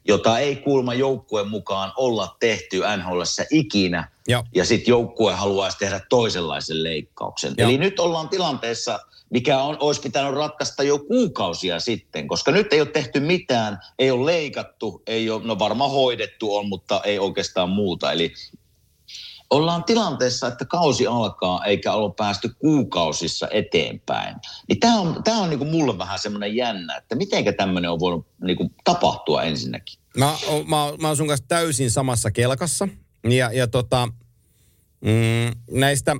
jota ei kuulma joukkueen mukaan olla tehty nhl ikinä. Joo. Ja sitten joukkue haluaisi tehdä toisenlaisen leikkauksen. Joo. Eli nyt ollaan tilanteessa, mikä on, olisi pitänyt ratkaista jo kuukausia sitten, koska nyt ei ole tehty mitään, ei ole leikattu, ei ole, no varmaan hoidettu on, mutta ei oikeastaan muuta. Eli ollaan tilanteessa, että kausi alkaa eikä ole päästy kuukausissa eteenpäin. Niin tämä on, tää on niinku mulle vähän semmoinen jännä, että mitenkä tämmöinen on voinut niinku tapahtua ensinnäkin. Mä, mä, mä oon sun kanssa täysin samassa kelkassa. Ja, ja tota, mm, näistä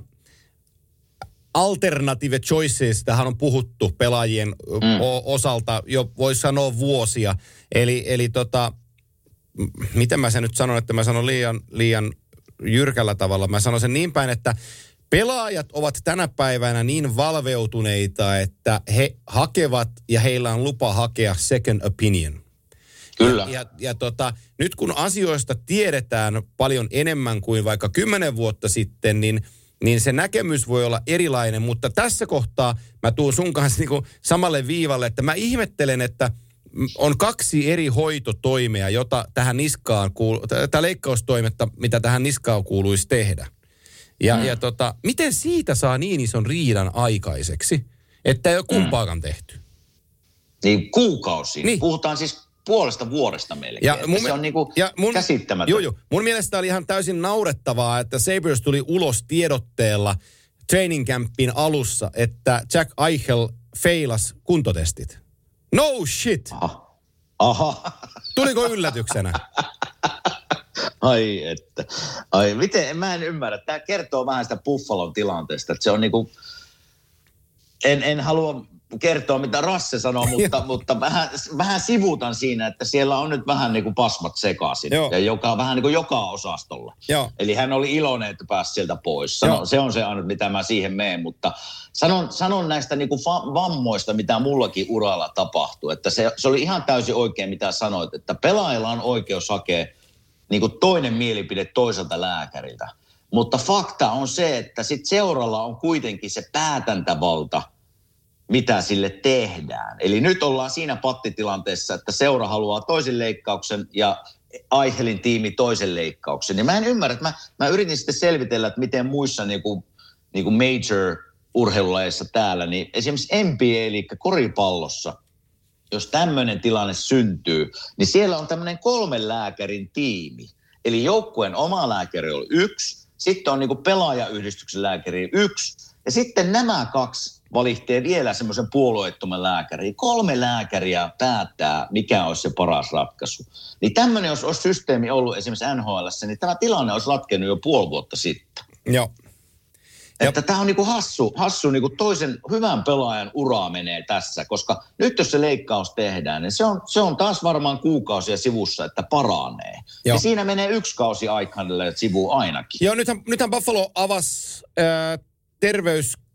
alternative choicesistahan on puhuttu pelaajien mm. osalta jo voisi sanoa vuosia. Eli, eli tota, miten mä sen nyt sanon, että mä sanon liian, liian jyrkällä tavalla. Mä sanon sen niin päin, että pelaajat ovat tänä päivänä niin valveutuneita, että he hakevat ja heillä on lupa hakea second opinion. Kyllä. Ja, ja, ja tota, nyt kun asioista tiedetään paljon enemmän kuin vaikka kymmenen vuotta sitten, niin, niin se näkemys voi olla erilainen. Mutta tässä kohtaa mä tuun sun kanssa niinku samalle viivalle, että mä ihmettelen, että on kaksi eri hoitotoimea, jota tähän niskaan kuuluu, tämä leikkaustoimetta, mitä tähän niskaan kuuluisi tehdä. Ja, mm. ja tota, miten siitä saa niin ison riidan aikaiseksi, että ei ole kumpaakaan tehty? Niin kuukausi. Niin. Puhutaan siis puolesta vuodesta melkein. Ja mun se on niinku ja mun- käsittämätön. Joo, joo. Mun mielestä oli ihan täysin naurettavaa, että Sabres tuli ulos tiedotteella training campin alussa, että Jack Eichel feilas kuntotestit. No shit! Aha. Aha. Tuliko yllätyksenä? Ai että. Ai miten, mä en ymmärrä. Tämä kertoo vähän sitä Buffalon tilanteesta. Että se on niinku, en, en halua kertoa mitä Rasse sanoo, mutta, mutta vähän, vähän sivuutan siinä, että siellä on nyt vähän niin kuin pasmat sekaisin. Joo. Ja joka, vähän niin kuin joka osastolla. Joo. Eli hän oli iloinen, että pääsi sieltä pois. Sano, Joo. se on se ainut, mitä mä siihen meen, mutta sanon, sanon näistä niin kuin fa- vammoista, mitä mullakin uralla tapahtuu. Että se, se oli ihan täysin oikein, mitä sanoit, että pelaajalla on oikeus hakea niin kuin toinen mielipide toiselta lääkäriltä. Mutta fakta on se, että sit seuralla on kuitenkin se päätäntävalta, mitä sille tehdään. Eli nyt ollaan siinä pattitilanteessa, että seura haluaa toisen leikkauksen ja Aihelin tiimi toisen leikkauksen. Ja mä en ymmärrä, että mä, mä yritin sitten selvitellä, että miten muissa niin kuin, niin kuin major urheilulajeissa täällä, niin esimerkiksi NBA, eli koripallossa, jos tämmöinen tilanne syntyy, niin siellä on tämmöinen kolmen lääkärin tiimi. Eli joukkueen oma lääkäri on yksi, sitten on niinku pelaajayhdistyksen lääkäri yksi, ja sitten nämä kaksi valitsee vielä semmoisen puolueettoman lääkärin. Kolme lääkäriä päättää, mikä olisi se paras ratkaisu. Niin tämmöinen, jos olisi systeemi ollut esimerkiksi NHL, niin tämä tilanne olisi ratkennut jo puoli vuotta sitten. Joo. Että tämä on niinku hassu, hassu niinku toisen hyvän pelaajan uraa menee tässä, koska nyt jos se leikkaus tehdään, niin se on, se on taas varmaan kuukausia sivussa, että paranee. Joo. Ja siinä menee yksi kausi Aikanille sivu ainakin. Joo, nythän, nythän Buffalo avasi äh,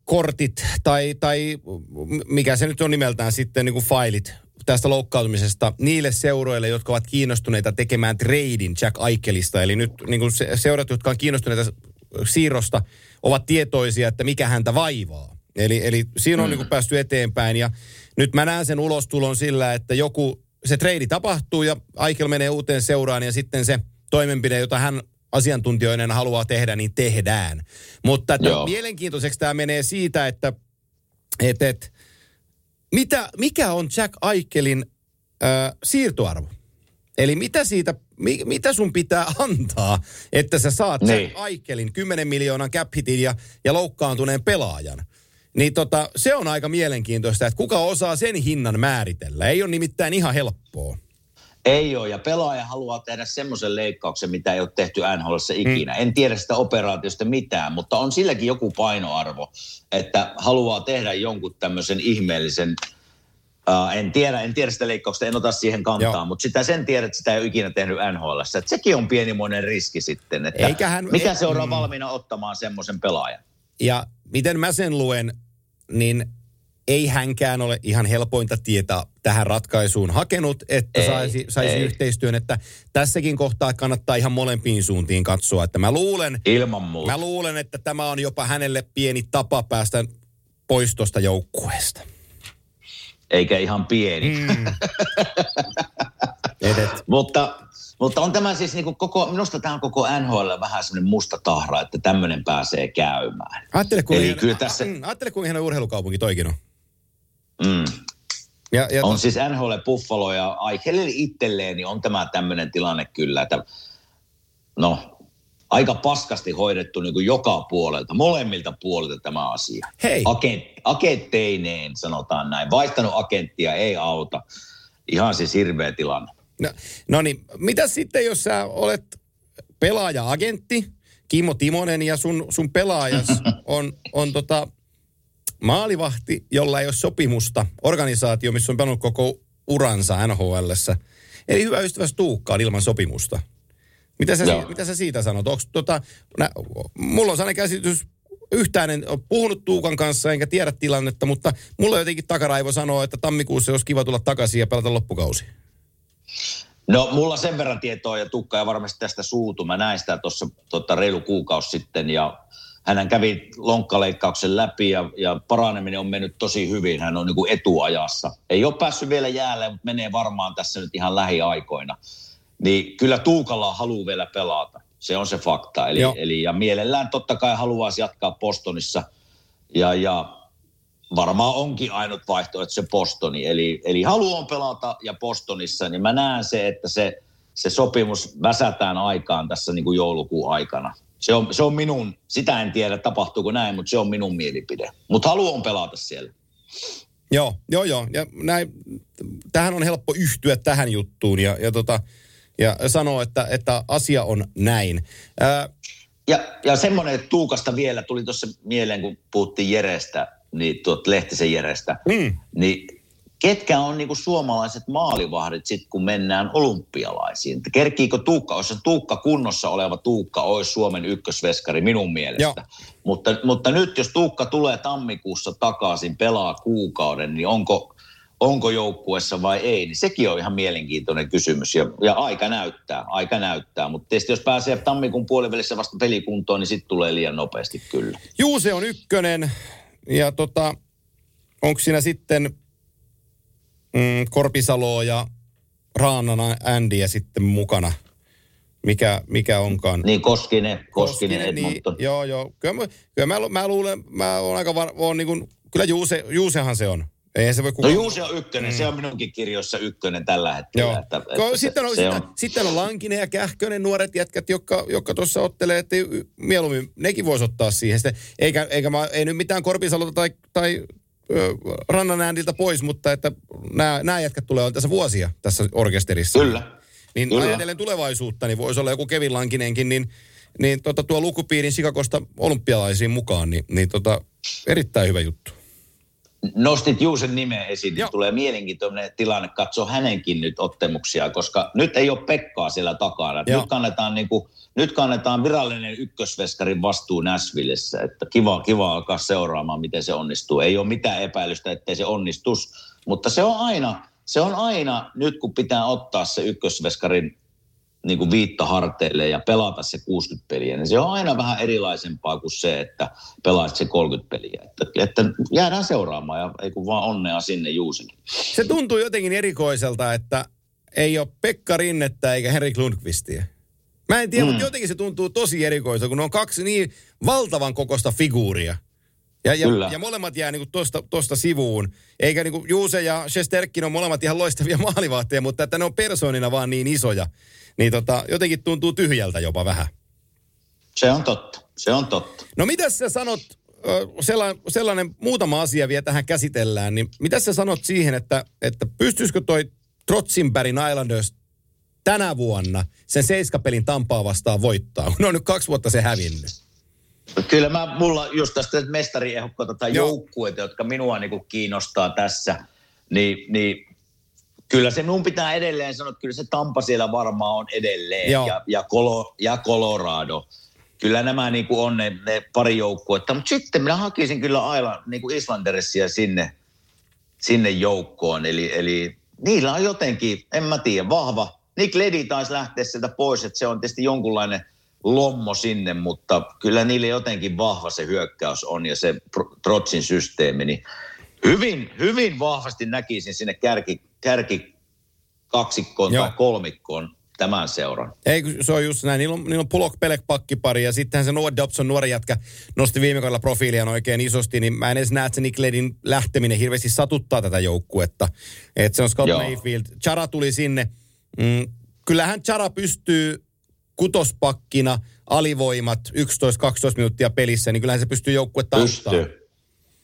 terveyskortit tai, tai mikä se nyt on nimeltään sitten niin kuin failit tästä loukkaantumisesta niille seuroille, jotka ovat kiinnostuneita tekemään treidin Jack Aikelista. Eli nyt niin kuin se, seurat, jotka on kiinnostuneita siirrosta, ovat tietoisia, että mikä häntä vaivaa. Eli, eli siinä on mm. niin kuin päästy eteenpäin ja nyt mä näen sen ulostulon sillä, että joku, se treidi tapahtuu ja Aikel menee uuteen seuraan ja sitten se toimenpide, jota hän asiantuntijoinen haluaa tehdä, niin tehdään. Mutta että mielenkiintoiseksi tämä menee siitä, että et, et, mitä, mikä on Jack Aikelin äh, siirtoarvo? Eli mitä siitä, mi, mitä sun pitää antaa, että sä saat Niin. Jack Aikelin 10 miljoonan cap hitin ja, ja loukkaantuneen pelaajan? Niin tota, se on aika mielenkiintoista, että kuka osaa sen hinnan määritellä. Ei ole nimittäin ihan helppoa. Ei ole, ja pelaaja haluaa tehdä semmoisen leikkauksen, mitä ei ole tehty nhl ikinä. En tiedä sitä operaatiosta mitään, mutta on silläkin joku painoarvo, että haluaa tehdä jonkun tämmöisen ihmeellisen Uh, en tiedä, en tiedä sitä leikkausta, en ota siihen kantaa, Joo. mutta sitä sen tiedät, että sitä ei ole ikinä tehnyt NHL. Sekin on pienimoinen riski sitten, että Eikä hän- mikä ei- seuraa mm. valmiina ottamaan semmoisen pelaajan. Ja miten mä sen luen, niin ei hänkään ole ihan helpointa tietä tähän ratkaisuun hakenut, että Ei, saisi, saisi ei. yhteistyön, että tässäkin kohtaa kannattaa ihan molempiin suuntiin katsoa, että mä luulen, Ilman muuta. mä luulen, että tämä on jopa hänelle pieni tapa päästä pois tuosta joukkueesta. Eikä ihan pieni. Mm. Mutta, mutta on tämä siis niinku koko, minusta tämä on koko NHL vähän semmoinen musta tahra, että tämmöinen pääsee käymään. ajattele, kuinka Eli hieno, kyllä tässä- mm, ajattele, kuinka hieno urheilukaupunki toikin on. Mm. Ja, ja On siis NHL Buffalo ja Aikhelille itselleen, niin on tämä tämmöinen tilanne kyllä, että no, aika paskasti hoidettu niin kuin joka puolelta, molemmilta puolilta tämä asia. Hei. Agent, agentteineen sanotaan näin. Vaihtanut agenttia ei auta. Ihan siis hirveä tilanne. No, no niin, mitä sitten, jos sä olet pelaaja-agentti, Kimmo Timonen, ja sun, sun pelaajas on, on tota maalivahti, jolla ei ole sopimusta, organisaatio, missä on pelannut koko uransa NHLssä. Eli hyvä ystäväs Tuukka on ilman sopimusta. Mitä sä, Joo. mitä sä siitä sanot? Onks, tota, nä, mulla on sellainen käsitys, yhtään en ole puhunut Tuukan kanssa enkä tiedä tilannetta, mutta mulla jotenkin takaraivo sanoo, että tammikuussa olisi kiva tulla takaisin ja pelata loppukausi. No mulla sen verran tietoa ja Tukka ja varmasti tästä suutu. Mä näin sitä tuossa tota, reilu kuukausi sitten ja hän kävi lonkkaleikkauksen läpi ja, ja paraneminen on mennyt tosi hyvin. Hän on niin kuin etuajassa. Ei ole päässyt vielä jäälle, mutta menee varmaan tässä nyt ihan lähiaikoina. Niin kyllä Tuukalla haluaa vielä pelata. Se on se fakta. Eli, Joo. eli ja mielellään totta kai haluaisi jatkaa Postonissa. Ja, ja varmaan onkin ainut vaihtoehto se Postoni. Eli, eli haluan pelata ja Postonissa, niin mä näen se, että se, se sopimus väsätään aikaan tässä niin kuin joulukuun aikana. Se on, se on minun, sitä en tiedä tapahtuuko näin, mutta se on minun mielipide. Mutta haluan pelata siellä. Joo, joo, joo. Ja näin, tähän on helppo yhtyä tähän juttuun ja, ja, tota, ja sanoa, että, että asia on näin. Ää, Ja, ja semmoinen, Tuukasta vielä tuli tuossa mieleen, kun puhuttiin Jerestä, niin tuot Lehtisen Jerestä, mm, niin ketkä on niinku suomalaiset maalivahdit sitten, kun mennään olympialaisiin? Kerkiikö Tuukka, jos se Tuukka kunnossa oleva Tuukka olisi Suomen ykkösveskari minun mielestä. Joo. Mutta, mutta nyt jos Tuukka tulee tammikuussa takaisin, pelaa kuukauden, niin onko, onko joukkuessa vai ei, niin sekin on ihan mielenkiintoinen kysymys. Ja, ja aika näyttää, aika näyttää. Mutta tietysti jos pääsee tammikuun puolivälissä vasta pelikuntoon, niin sitten tulee liian nopeasti kyllä. Juuse on ykkönen ja tota, onko siinä sitten mm, Korpisaloa ja Raanana Andyä sitten mukana? Mikä, mikä onkaan? Niin Koskinen, Koskinen, niin, Edmonton. joo, joo. Kyllä, mä, kyllä mä, mä, luulen, mä oon aika var, oon niin kuin, kyllä Juuse, Juusehan se on. Eihän se voi No kukaan... Juuse on ykkönen, mm. se on minunkin kirjoissa ykkönen tällä hetkellä. Joo. Että, että sitten, on, se sitten, on, sitten on Lankinen ja Kähkönen, nuoret jätkät, jotka, jotka tuossa ottelee, että mieluummin nekin voisi ottaa siihen. Sitten, eikä, eikä mä, ei nyt mitään Korpisalota tai, tai Rannan ääntiltä pois, mutta että nämä, nämä jätkät tulee tässä vuosia tässä orkesterissa. Kyllä. Niin Kyllä. ajatellen tulevaisuutta, niin voisi olla joku Kevin Lankinenkin, niin, niin tota, tuo lukupiirin Sikakosta olympialaisiin mukaan, niin, niin tota, erittäin hyvä juttu. Nostit Juusen nimen esiin, niin Joo. tulee mielenkiintoinen tilanne katsoa hänenkin nyt ottemuksia, koska nyt ei ole Pekkaa siellä takana. Joo. Nyt kannetaan, niin kuin, nyt kannetaan virallinen ykkösveskarin vastuu Näsvillessä, että kiva, kiva alkaa seuraamaan, miten se onnistuu. Ei ole mitään epäilystä, ettei se onnistus, mutta se on aina, se on aina nyt kun pitää ottaa se ykkösveskarin niin kuin viittaharteille ja pelata se 60 peliä, niin se on aina vähän erilaisempaa kuin se, että pelaisit se 30 peliä. Että, että jäädään seuraamaan ja ei kun vaan onnea sinne Juusille. Se tuntuu jotenkin erikoiselta, että ei ole Pekka Rinnettä eikä Henrik Lundqvistia. Mä en tiedä, mm. mutta jotenkin se tuntuu tosi erikoiselta, kun ne on kaksi niin valtavan kokosta figuuria. Ja, ja, Kyllä. ja molemmat jää niinku tosta, tosta sivuun. Eikä niinku Juuse ja Shesterkin on molemmat ihan loistavia maalivahteja, mutta että ne on persoonina vaan niin isoja. Niin tota, jotenkin tuntuu tyhjältä jopa vähän. Se on totta, se on totta. No mitä sä sanot, sellainen, sellainen muutama asia vielä tähän käsitellään, niin mitä sä sanot siihen, että, että pystyisikö toi Trotsinbergin Islanders tänä vuonna sen seiskapelin Tampaa vastaan voittaa, kun ne on nyt kaksi vuotta se hävinnyt. Kyllä mä, mulla just tästä mestariehdokkaita tai Joo. joukkueita, jotka minua niin kiinnostaa tässä, niin, niin kyllä se minun pitää edelleen sanoa, että kyllä se Tampa siellä varmaan on edelleen Joo. ja, ja, Colo, ja Colorado. Kyllä nämä niin kuin on ne, ne pari joukkuetta, mutta sitten minä hakisin kyllä aina niin kuin Islandersia sinne, sinne joukkoon. Eli, eli niillä on jotenkin, en mä tiedä, vahva. Nick Ledi taisi lähteä sieltä pois, että se on tietysti jonkunlainen lommo sinne, mutta kyllä niille jotenkin vahva se hyökkäys on ja se Trotsin systeemi, niin hyvin, hyvin vahvasti näkisin sinne kärki, kärki kaksikkoon Joo. tai kolmikkoon tämän seuran. Ei, se on just näin. Niillä on, niillä on Pulok Pelek pakkipari ja sittenhän se Noah Dobson nuori jätkä nosti viime kaudella profiiliaan oikein isosti, niin mä en edes näe, että se Nick Ledin lähteminen hirveästi satuttaa tätä joukkuetta. Että se on Scott Joo. Mayfield. Chara tuli sinne. Mm, kyllähän Chara pystyy kutospakkina alivoimat 11-12 minuuttia pelissä, niin kyllähän se pystyy joukkuetta Pystyy.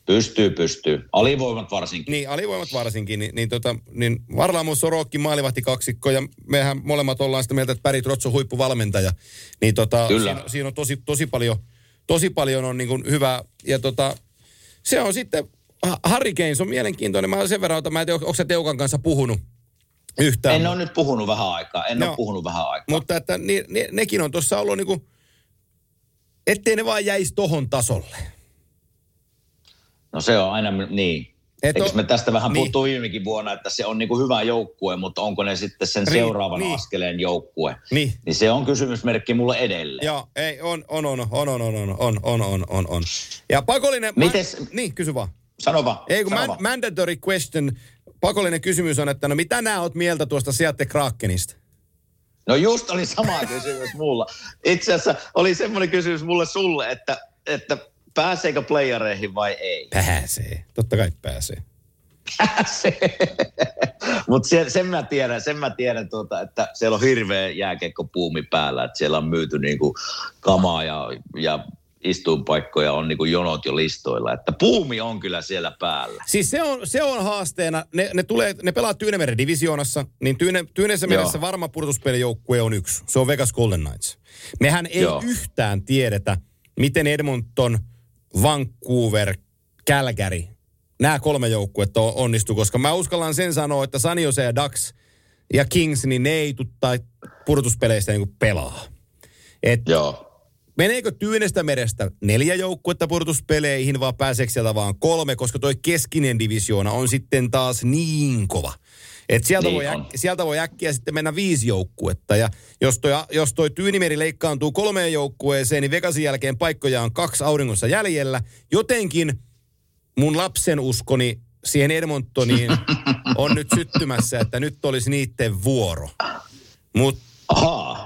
Pystyy, pystyy. Alivoimat varsinkin. Niin, alivoimat varsinkin. Niin, niin, tota, niin Varlamo Sorokki maalivahti kaksikko ja mehän molemmat ollaan sitä mieltä, että Päri Trotso on huippuvalmentaja. Niin tota, Kyllä. Siinä, siinä, on tosi, tosi paljon, tosi paljon on niin kuin hyvä. Ja tota, se on sitten, Harry Keynes on mielenkiintoinen. Mä sen verran, että mä en tiedä, onko sä Teukan kanssa puhunut yhtään. En ole nyt puhunut vähän aikaa. En no, ole puhunut vähän aikaa. Mutta että ne, ne, nekin on tuossa ollut niin kuin, ettei ne vaan jäisi tohon tasolle. No se on aina niin. Et Eikö me tästä vähän niin. puhuttu viimekin vuonna, että se on niin kuin hyvä joukkue, mutta onko ne sitten sen Ri- seuraavan niin. askeleen joukkue? Niin. niin. se on kysymysmerkki mulle edelleen. Joo, ei, on, on, on, on, on, on, on, on, on, on, on. Ja pakollinen... Mites? Man, niin, kysy vaan. Sano vaan. Ei, kun man, vaan. mandatory question, pakollinen kysymys on, että no mitä nää oot mieltä tuosta Seattle Krakenista? No just oli sama kysymys mulla. Itse asiassa oli semmoinen kysymys mulle sulle, että, että Pääseekö playereihin vai ei? Pääsee. Totta kai pääsee. Pääsee. Mutta sen, sen, mä tiedän, sen mä tiedän tuota, että siellä on hirveä jääkeikkopuumi päällä, että siellä on myyty niinku kamaa ja, ja istuinpaikkoja on niinku jonot jo listoilla. Että puumi on kyllä siellä päällä. Siis se on, se on haasteena. Ne, ne, tulee, ne pelaa Tyynemeren divisioonassa, niin Tyyne, Tyyneessä mielessä varma purtuspelijoukkue on yksi. Se on Vegas Golden Knights. Mehän ei Joo. yhtään tiedetä, miten Edmonton – Vancouver, Calgary, nämä kolme joukkuetta onnistu, koska mä uskallan sen sanoa, että San Jose ja Ducks ja Kings, niin ne ei tai pudotuspeleistä niin pelaa. Et Joo. Meneekö Tyynestä merestä neljä joukkuetta pudotuspeleihin, vaan pääseekö sieltä vaan kolme, koska toi keskinen divisioona on sitten taas niin kova. Et sieltä, niin voi äk, sieltä voi äkkiä sitten mennä viisi joukkuetta. Ja jos toi, jos toi Tyynimeri leikkaantuu kolmeen joukkueeseen, niin Vegasin jälkeen paikkoja on kaksi auringossa jäljellä. Jotenkin mun lapsen uskoni siihen Edmontoniin on nyt syttymässä, että nyt olisi niiden vuoro. Mutta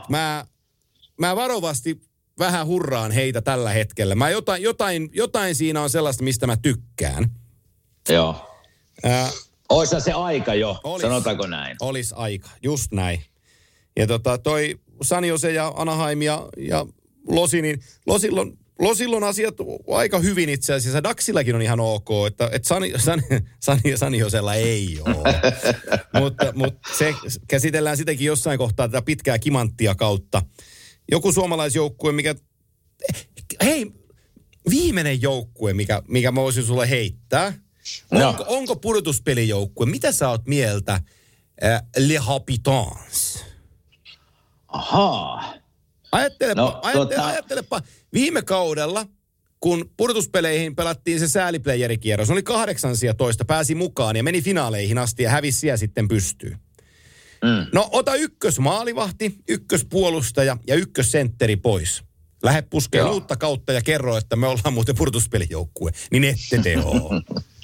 mä, mä varovasti vähän hurraan heitä tällä hetkellä. Mä jotain, jotain, jotain siinä on sellaista, mistä mä tykkään. Joo. Äh, Oisa se aika jo, olis, sanotaanko näin? Olis aika, just näin. Ja tota, toi Sanjose ja Anaheim ja, ja Losi, niin Losilla on, Losilla on asiat aika hyvin itse asiassa. Daxillakin on ihan ok, että, että Sani, Sani, Sani, Sanjosella ei ole. mutta, mutta se käsitellään sitäkin jossain kohtaa tätä pitkää kimanttia kautta. Joku suomalaisjoukkue, mikä... Hei, viimeinen joukkue, mikä, mikä mä voisin sulle heittää – No. Onko, onko pudotuspelijoukkue? Mitä sä oot mieltä äh, Le Habitants? Ahaa. Ajattelepa, no, ajattele, tota... ajattelepa. Viime kaudella, kun pudotuspeleihin pelattiin se sääliplayerikierros, oli 18, pääsi mukaan ja meni finaaleihin asti ja hävisi siellä sitten pystyy. Mm. No ota ykkösmaalivahti, ykköspuolustaja ja ykkössentteri pois. Lähde puskeen uutta kautta ja kerro, että me ollaan muuten purtuspelijoukkue. Niin ette te ole.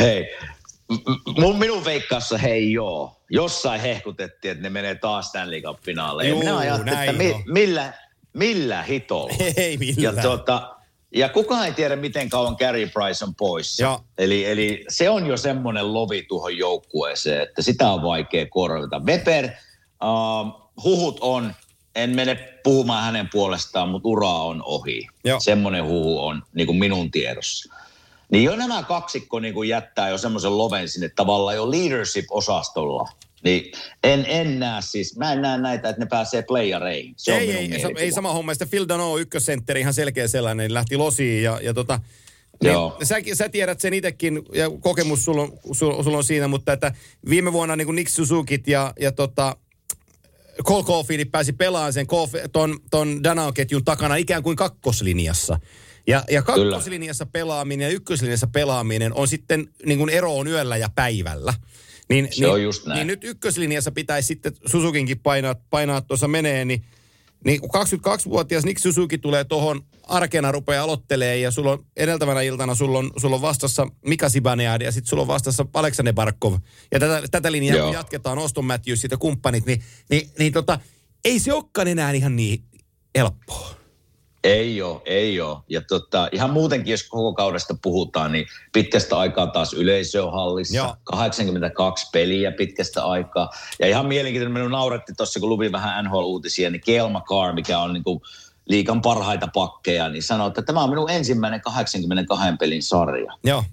Hei, mun, minun veikkaussa hei joo. Jossain hehkutettiin, että ne menee taas Stanley Cup-finaaleen. Juu, minä ajattelin, että mi, millä, millä hitolla. Ei millään. Ja, tuota, ja kukaan ei tiedä, miten kauan Gary Price on poissa. Eli, eli se on jo semmoinen lovi tuohon joukkueeseen, että sitä on vaikea korvata. Weber, uh, huhut on, en mene puhumaan hänen puolestaan, mutta ura on ohi. Joo. Semmoinen huhu on niin kuin minun tiedossa. Niin jo nämä kaksikko niin kuin jättää jo semmoisen loven sinne tavallaan jo leadership-osastolla. Niin en, en näe siis, mä en näe näitä, että ne pääsee playereihin. Se ei, ei, ei, ei sama homma. Sitten Phil Dano, ykkössentteri, ihan selkeä sellainen, lähti losiin ja, ja tota, niin, Joo. Sä, sä tiedät sen itsekin, ja kokemus sulla on, sulla, sulla on siinä, mutta että viime vuonna niin kuin Nick Suzukit ja, ja tota, Cole Caulfieldit pääsi pelaamaan sen ton, ton Danao-ketjun takana ikään kuin kakkoslinjassa. Ja, ja kakkoslinjassa pelaaminen ja ykköslinjassa pelaaminen on sitten, niin kuin ero on yöllä ja päivällä. Niin, Se niin, on just näin. Niin nyt ykköslinjassa pitäisi sitten Susukinkin painaa, painaa tuossa menee, niin, niin kun 22-vuotias Nick Suzuki tulee tuohon arkena rupeaa aloittelee ja sulla on edeltävänä iltana sulla on, sulla on vastassa Mika Zibanejad ja sitten sulla on vastassa Aleksander Barkov. Ja tätä, tätä linjaa Joo. kun jatketaan, Oston Matthews ja kumppanit, niin, niin, niin tota, ei se olekaan enää ihan niin helppoa. Ei ole, ei ole. Ja tota, ihan muutenkin, jos koko kaudesta puhutaan, niin pitkästä aikaa taas yleisö on hallissa. Joo. 82 peliä pitkästä aikaa. Ja ihan mielenkiintoinen, minun nauretti tuossa, kun luvin vähän NHL-uutisia, niin Kelma Carr, mikä on niin kuin liikan parhaita pakkeja, niin sanoi, että tämä on minun ensimmäinen 82 pelin sarja. Joo.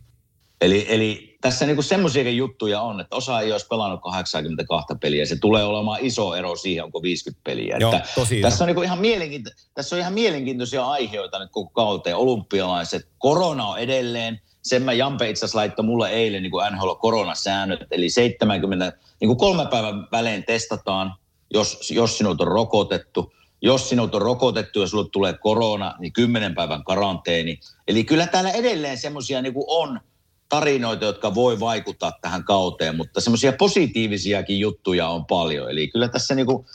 Eli, eli tässä niinku semmoisiakin juttuja on, että osa ei olisi pelannut 82 peliä. Se tulee olemaan iso ero siihen, onko 50 peliä. Joo, että tosi tässä, on niinku ihan mielenkiinto, tässä on ihan mielenkiintoisia aiheita nyt koko kauteen. Olympialaiset, korona on edelleen. Sen mä Jampe itse asiassa laittoi mulle eilen niin kuin NHL koronasäännöt, eli 70, niin kuin kolme päivän välein testataan, jos, jos sinut on rokotettu. Jos sinut on rokotettu ja sinulle tulee korona, niin 10 päivän karanteeni. Eli kyllä täällä edelleen semmoisia niin on tarinoita, jotka voi vaikuttaa tähän kauteen, mutta semmoisia positiivisiakin juttuja on paljon. Eli kyllä tässä niin kuin,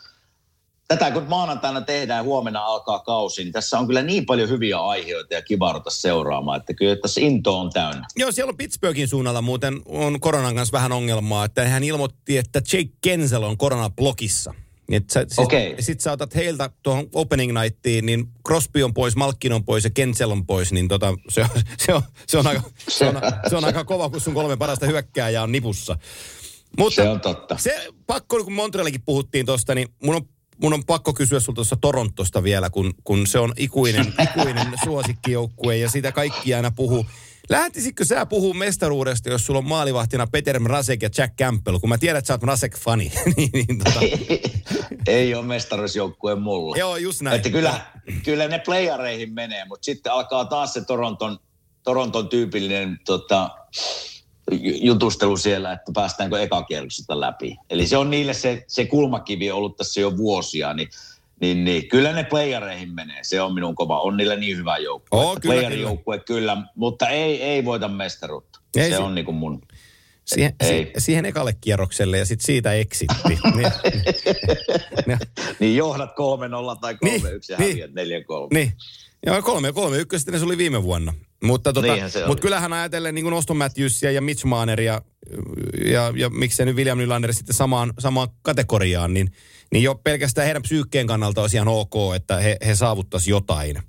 tätä kun maanantaina tehdään huomenna alkaa kausi, niin tässä on kyllä niin paljon hyviä aiheita ja kiva ruveta seuraamaan, että kyllä tässä into on täynnä. Joo, siellä on Pittsburghin suunnalla muuten on koronan kanssa vähän ongelmaa, että hän ilmoitti, että Jake Kensel on koronablokissa. Että sä, sit, Okei. sit sä otat heiltä tuohon opening nightiin, niin Crosby on pois, Malkin on pois ja Kensel on pois, niin tota, se, on, se, on, se, on aika, se, on, se on aika kova, kun sun kolme parasta hyökkääjää on nipussa. Mutta Se on totta. se pakko, kun Montrealikin puhuttiin tuosta, niin mun on, mun on pakko kysyä sulta tuossa Torontosta vielä, kun, kun se on ikuinen, ikuinen suosikkijoukkue ja sitä kaikki aina puhuu. Lähtisitkö sä puhua mestaruudesta, jos sulla on maalivahtina Peter Mrazek ja Jack Campbell, kun mä tiedän, että sä oot Mrazek-fani. niin, niin, tota, Ei ole mestaruusjoukkueen mulla. joo, just näin. Että kyllä, kyllä ne playareihin menee, mutta sitten alkaa taas se Toronton, Toronton tyypillinen tota, ju- jutustelu siellä, että päästäänkö ekakierroksesta läpi. Eli se on niille se, se kulmakivi ollut tässä jo vuosia, niin, niin, niin kyllä ne playareihin menee. Se on minun kova. On niillä niin hyvä joukkue. Että kyllä, playerijoukkue kyllä, mutta ei, ei voita mestaruutta. Ei se se- on niin kuin mun... Siihen, Ei. si, siihen ekalle kierrokselle ja sitten siitä exitti. niin, niin, Niin johdat 3-0 tai 3-1 Niin, ja niin. häviät 4-3. Niin. Joo, kolme, kolme ykköstä se oli viime vuonna. Mutta tota, mut kyllähän ajatellen niin kuin Oston Matthewsia ja Mitch Marneria ja, ja miksei nyt William Nylander sitten samaan, samaan kategoriaan, niin, niin jo pelkästään heidän psyykkeen kannalta olisi ihan ok, että he, he saavuttaisi jotain.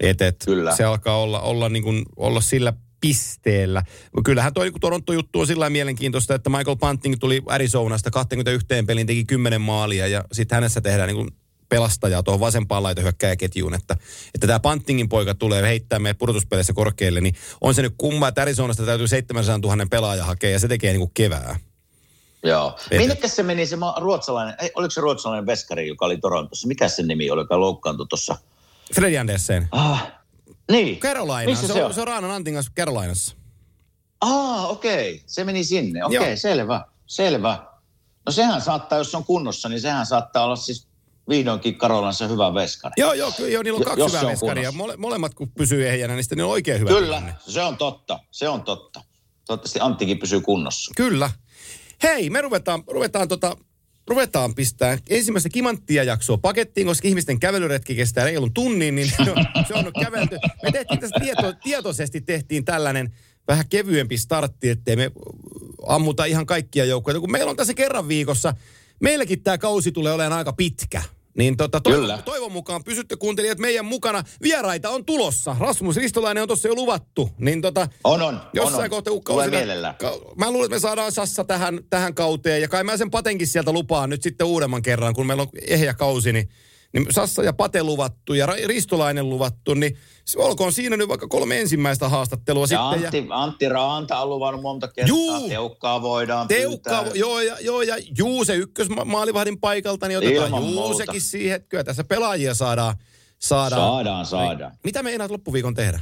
Et, et Kyllä. Se alkaa olla, olla, niin kuin, olla sillä pisteellä. Kyllähän tuo niin Toronto-juttu on sillä mielenkiintoista, että Michael Bunting tuli Arizonasta 21 pelin, teki 10 maalia ja sitten hänessä tehdään niin kuin pelastajaa tuohon vasempaan laitohyökkäjäketjuun, että, että tämä Pantingin poika tulee heittää meidät pudotuspeleissä korkealle, niin on se nyt kumma, että Arizonasta täytyy 700 000 pelaaja hakea ja se tekee niin kuin kevää. Joo. Minnekä se meni se ruotsalainen, ei, oliko se ruotsalainen veskari, joka oli Torontossa? Mikä se nimi oli, joka loukkaantui tuossa? Freddy Andersen. Ah, niin. Carolina, se, se on, se on Raanan Antingas Carolinassa. Ah, okei. Okay. Se meni sinne. Okei, Joo. okay, selvä. Selvä. No sehän saattaa, jos se on kunnossa, niin sehän saattaa olla siis vihdoinkin Karolansa hyvä veskari. Joo, joo, kyllä joo, niillä on kaksi hyvää veskaria. Mole, molemmat kun pysyy ehjänä, niin sitten ne on oikein hyvä. Kyllä, tilanne. se on totta. Se on totta. Toivottavasti Anttikin pysyy kunnossa. Kyllä. Hei, me ruvetaan, ruvetaan, tota, ruvetaan pistää ensimmäistä kimanttia jaksoa pakettiin, koska ihmisten kävelyretki kestää reilun tunnin, niin se on, se on kävelty. Me tehtiin tästä tieto, tietoisesti tehtiin tällainen vähän kevyempi startti, ettei me ammuta ihan kaikkia joukkoja. Kun meillä on tässä kerran viikossa, meilläkin tämä kausi tulee olemaan aika pitkä. Niin tota, toivon, Kyllä. toivon mukaan pysytte kuuntelijat meidän mukana. Vieraita on tulossa. Rasmus Ristolainen on tuossa jo luvattu. Niin tota, On, on. Jossain on, on. kohtaa, kun Tulee mielellään. Mä luulen, että me saadaan Sassa tähän, tähän kauteen. Ja kai mä sen Patenkin sieltä lupaan nyt sitten uudemman kerran, kun meillä on ehjä kausi, niin, niin Sassa ja Pate luvattu ja Ristolainen luvattu, niin olkoon siinä nyt vaikka kolme ensimmäistä haastattelua Ja sitten. Antti, Antti Raanta on luvannut monta kertaa. Juu. Teukkaa voidaan Teukka, pyytää. joo ja, joo ja juu se ykkösmaalivahdin paikalta, niin otetaan Ilman juu muuta. sekin siihen. Kyllä tässä pelaajia saadaan. Saadaan. Saadaan, saadaan. Mitä me enää loppuviikon tehdä?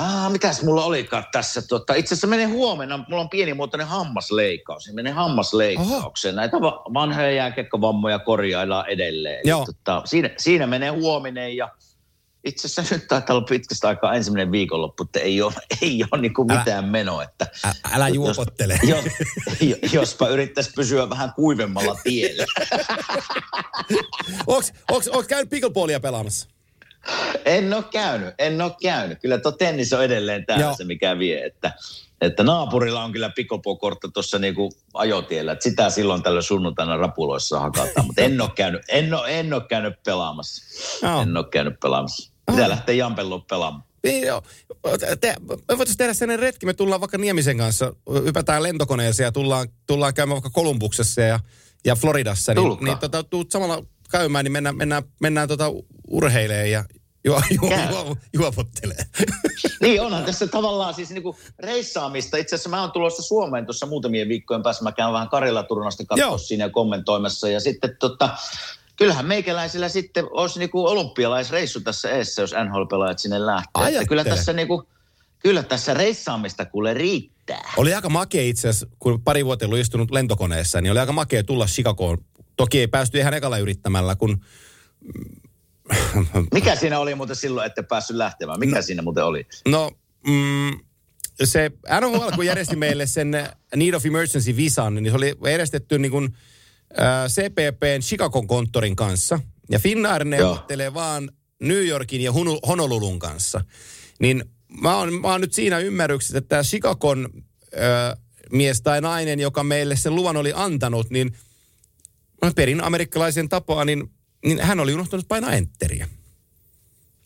Ah, mitäs mulla olikaan tässä? Tota, itse asiassa menee huomenna, mulla on pienimuotoinen hammasleikkaus. Niin menee hammasleikkaukseen. Näitä va- vanhoja jääkekkövammoja korjaillaan edelleen. Joo. Tota, siinä, siinä menee huominen ja itse asiassa nyt taitaa olla pitkästä aikaa ensimmäinen viikonloppu, että ei ole, ei ole niin kuin Älä- mitään menoa. Että Ä, älä juopottele. jos, jos, jospa yrittäisi pysyä vähän kuivemmalla tiellä. Onks käynyt pickleballia pelaamassa? En ole käynyt, en ole käynyt. Kyllä tuo tennis on edelleen täällä se, mikä vie. Että, että naapurilla on kyllä pikopokortta tuossa niinku ajotiellä. Että sitä silloin tällä sunnuntaina rapuloissa hakataan. Mutta en ole käynyt, en ole, en ole käynyt pelaamassa. Joo. En ole käynyt pelaamassa. Pitää lähteä Jampelloon pelaamaan. Niin joo. Te, me voitaisiin tehdä sellainen retki, me tullaan vaikka Niemisen kanssa, hypätään lentokoneeseen ja tullaan, tullaan käymään vaikka Kolumbuksessa ja, ja Floridassa. Niin, Tulkaa. niin tota, tuut samalla käymään, niin mennään, mennään, mennään tota urheilee ja juo, juo, juo, juopottelee. Niin onhan tässä tavallaan siis niinku reissaamista. Itse asiassa mä oon tulossa Suomeen tuossa muutamien viikkojen päässä. Mä käyn vähän Joo. katsoa siinä ja kommentoimassa. Ja sitten tota, kyllähän meikäläisillä sitten olisi niinku olympialaisreissu tässä eessä, jos NHL-pelaajat sinne lähtee. Että kyllä tässä niinku, kyllä tässä reissaamista kuule riittää. Oli aika makea itse asiassa, kun pari vuotta ollut istunut lentokoneessa, niin oli aika makea tulla Chicagoon. Toki ei päästy ihan ekalla yrittämällä, kun Mikä siinä oli muuten silloin, että päässyt lähtemään? Mikä siinä muuten oli? No, mm, se NHL, kun järjesti meille sen Need of Emergency Visan, niin se oli järjestetty niin kuin, äh, CPPn Chicagon konttorin kanssa. Ja Finnair neuvottelee vaan New Yorkin ja Honolulun kanssa. Niin mä oon, mä oon nyt siinä ymmärryksessä, että tämä Chicagon äh, mies tai nainen, joka meille sen luvan oli antanut, niin perin amerikkalaisen tapaa, niin, niin hän oli unohtanut painaa enteriä.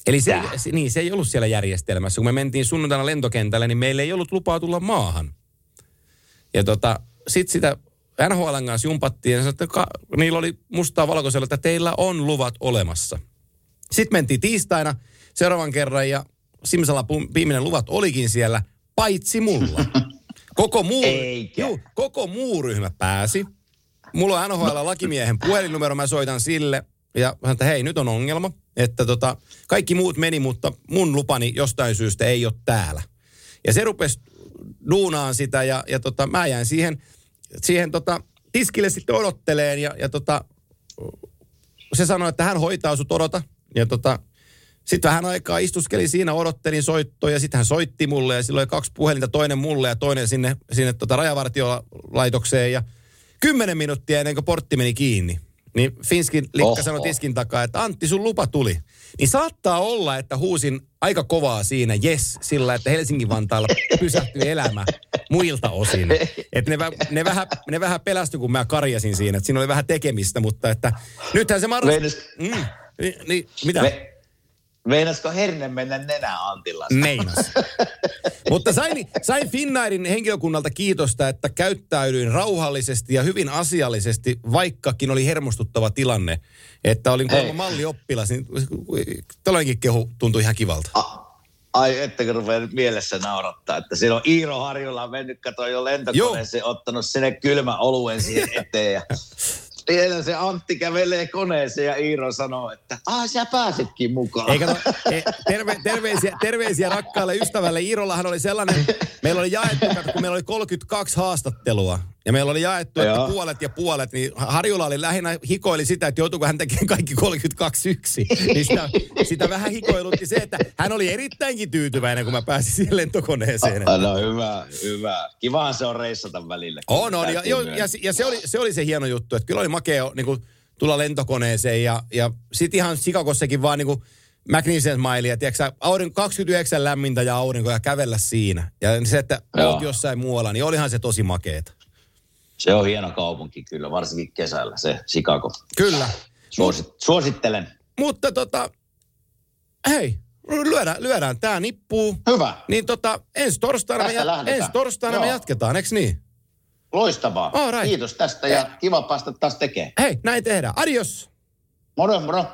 Eli se, Tää. se, niin, se ei ollut siellä järjestelmässä. Kun me mentiin sunnuntaina lentokentälle, niin meillä ei ollut lupaa tulla maahan. Ja tota, sit sitä NHLn kanssa jumpattiin ja sanoi, että ka, niillä oli mustaa valkoisella, että teillä on luvat olemassa. Sitten mentiin tiistaina seuraavan kerran ja Simsalapun viimeinen luvat olikin siellä, paitsi mulla. Koko muu, juu, koko muu ryhmä pääsi. Mulla on NHL-lakimiehen puhelinnumero, mä soitan sille. Ja hän että hei, nyt on ongelma, että tota, kaikki muut meni, mutta mun lupani jostain syystä ei ole täällä. Ja se rupesi duunaan sitä ja, ja tota, mä jäin siihen, siihen tota, tiskille sitten odotteleen ja, ja tota, se sanoi, että hän hoitaa sut odota. Ja tota, sitten vähän aikaa istuskeli siinä, odottelin soittoa ja sitten hän soitti mulle ja silloin oli kaksi puhelinta, toinen mulle ja toinen sinne, sinne tota rajavartiolaitokseen ja kymmenen minuuttia ennen kuin portti meni kiinni. Niin Finskin likka Oho. sanoi tiskin takaa, että Antti sun lupa tuli. Niin saattaa olla, että huusin aika kovaa siinä, yes, sillä että Helsingin-Vantaalla pysähtyi elämä muilta osin. Että ne, ne, vähän, ne vähän pelästyi, kun mä karjasin siinä, että siinä oli vähän tekemistä, mutta että nythän se mahdollisuus... Meinas- Mm, niin, niin, mitä? Me, meinasko herne mennä nenään Antilla? Meinas. Mutta sain, sain Finnairin henkilökunnalta kiitosta, että käyttäydyin rauhallisesti ja hyvin asiallisesti, vaikkakin oli hermostuttava tilanne. Että olin kuulemma mallioppilas, niin tällainenkin kehu tuntui ihan kivalta. A- Ai, ettekö rupea nyt mielessä naurattaa, että on Iiro Harjula mennyt, kato jo lentokoneeseen, ottanut sinne kylmä oluen siihen eteen ja siellä se Antti kävelee koneeseen ja Iiro sanoo, että ah, sä pääsitkin mukaan. Eikä no, terve, terveisiä, terveisiä rakkaalle ystävälle. Iirollahan oli sellainen, meillä oli jaettu, kun meillä oli 32 haastattelua. Ja meillä oli jaettu, että Joo. puolet ja puolet, niin Harjula oli lähinnä hikoili sitä, että joutuuko hän tekemään kaikki 32 yksi. Niin sitä, sitä vähän hikoilutti se, että hän oli erittäinkin tyytyväinen, kun mä pääsin siihen lentokoneeseen. Ah, No hyvä, hyvä. Kivahan se on reissata välillä. On, on. Ja, jo, ja, ja se, oli, se oli se hieno juttu, että kyllä oli makea niin kuin, tulla lentokoneeseen ja, ja sitten ihan Chicagossakin vaan niin kuin McNeesen Smiley, tiedätkö sä, aurinko, 29 lämmintä ja aurinko ja kävellä siinä. Ja se, että Joo. oot jossain muualla, niin olihan se tosi makeeta. Se on hieno kaupunki kyllä, varsinkin kesällä se Chicago. Kyllä. Suosit, suosittelen. Mutta tota, hei, lyödään, lyödään tämä nippuu. Hyvä. Niin tota, ensi torstaina, me, jat- ensi torstaina me jatketaan, eikö niin? Loistavaa. All right. Kiitos tästä ja kiva päästä taas tekemään. Hei, näin tehdään. Adios! Moro, moro.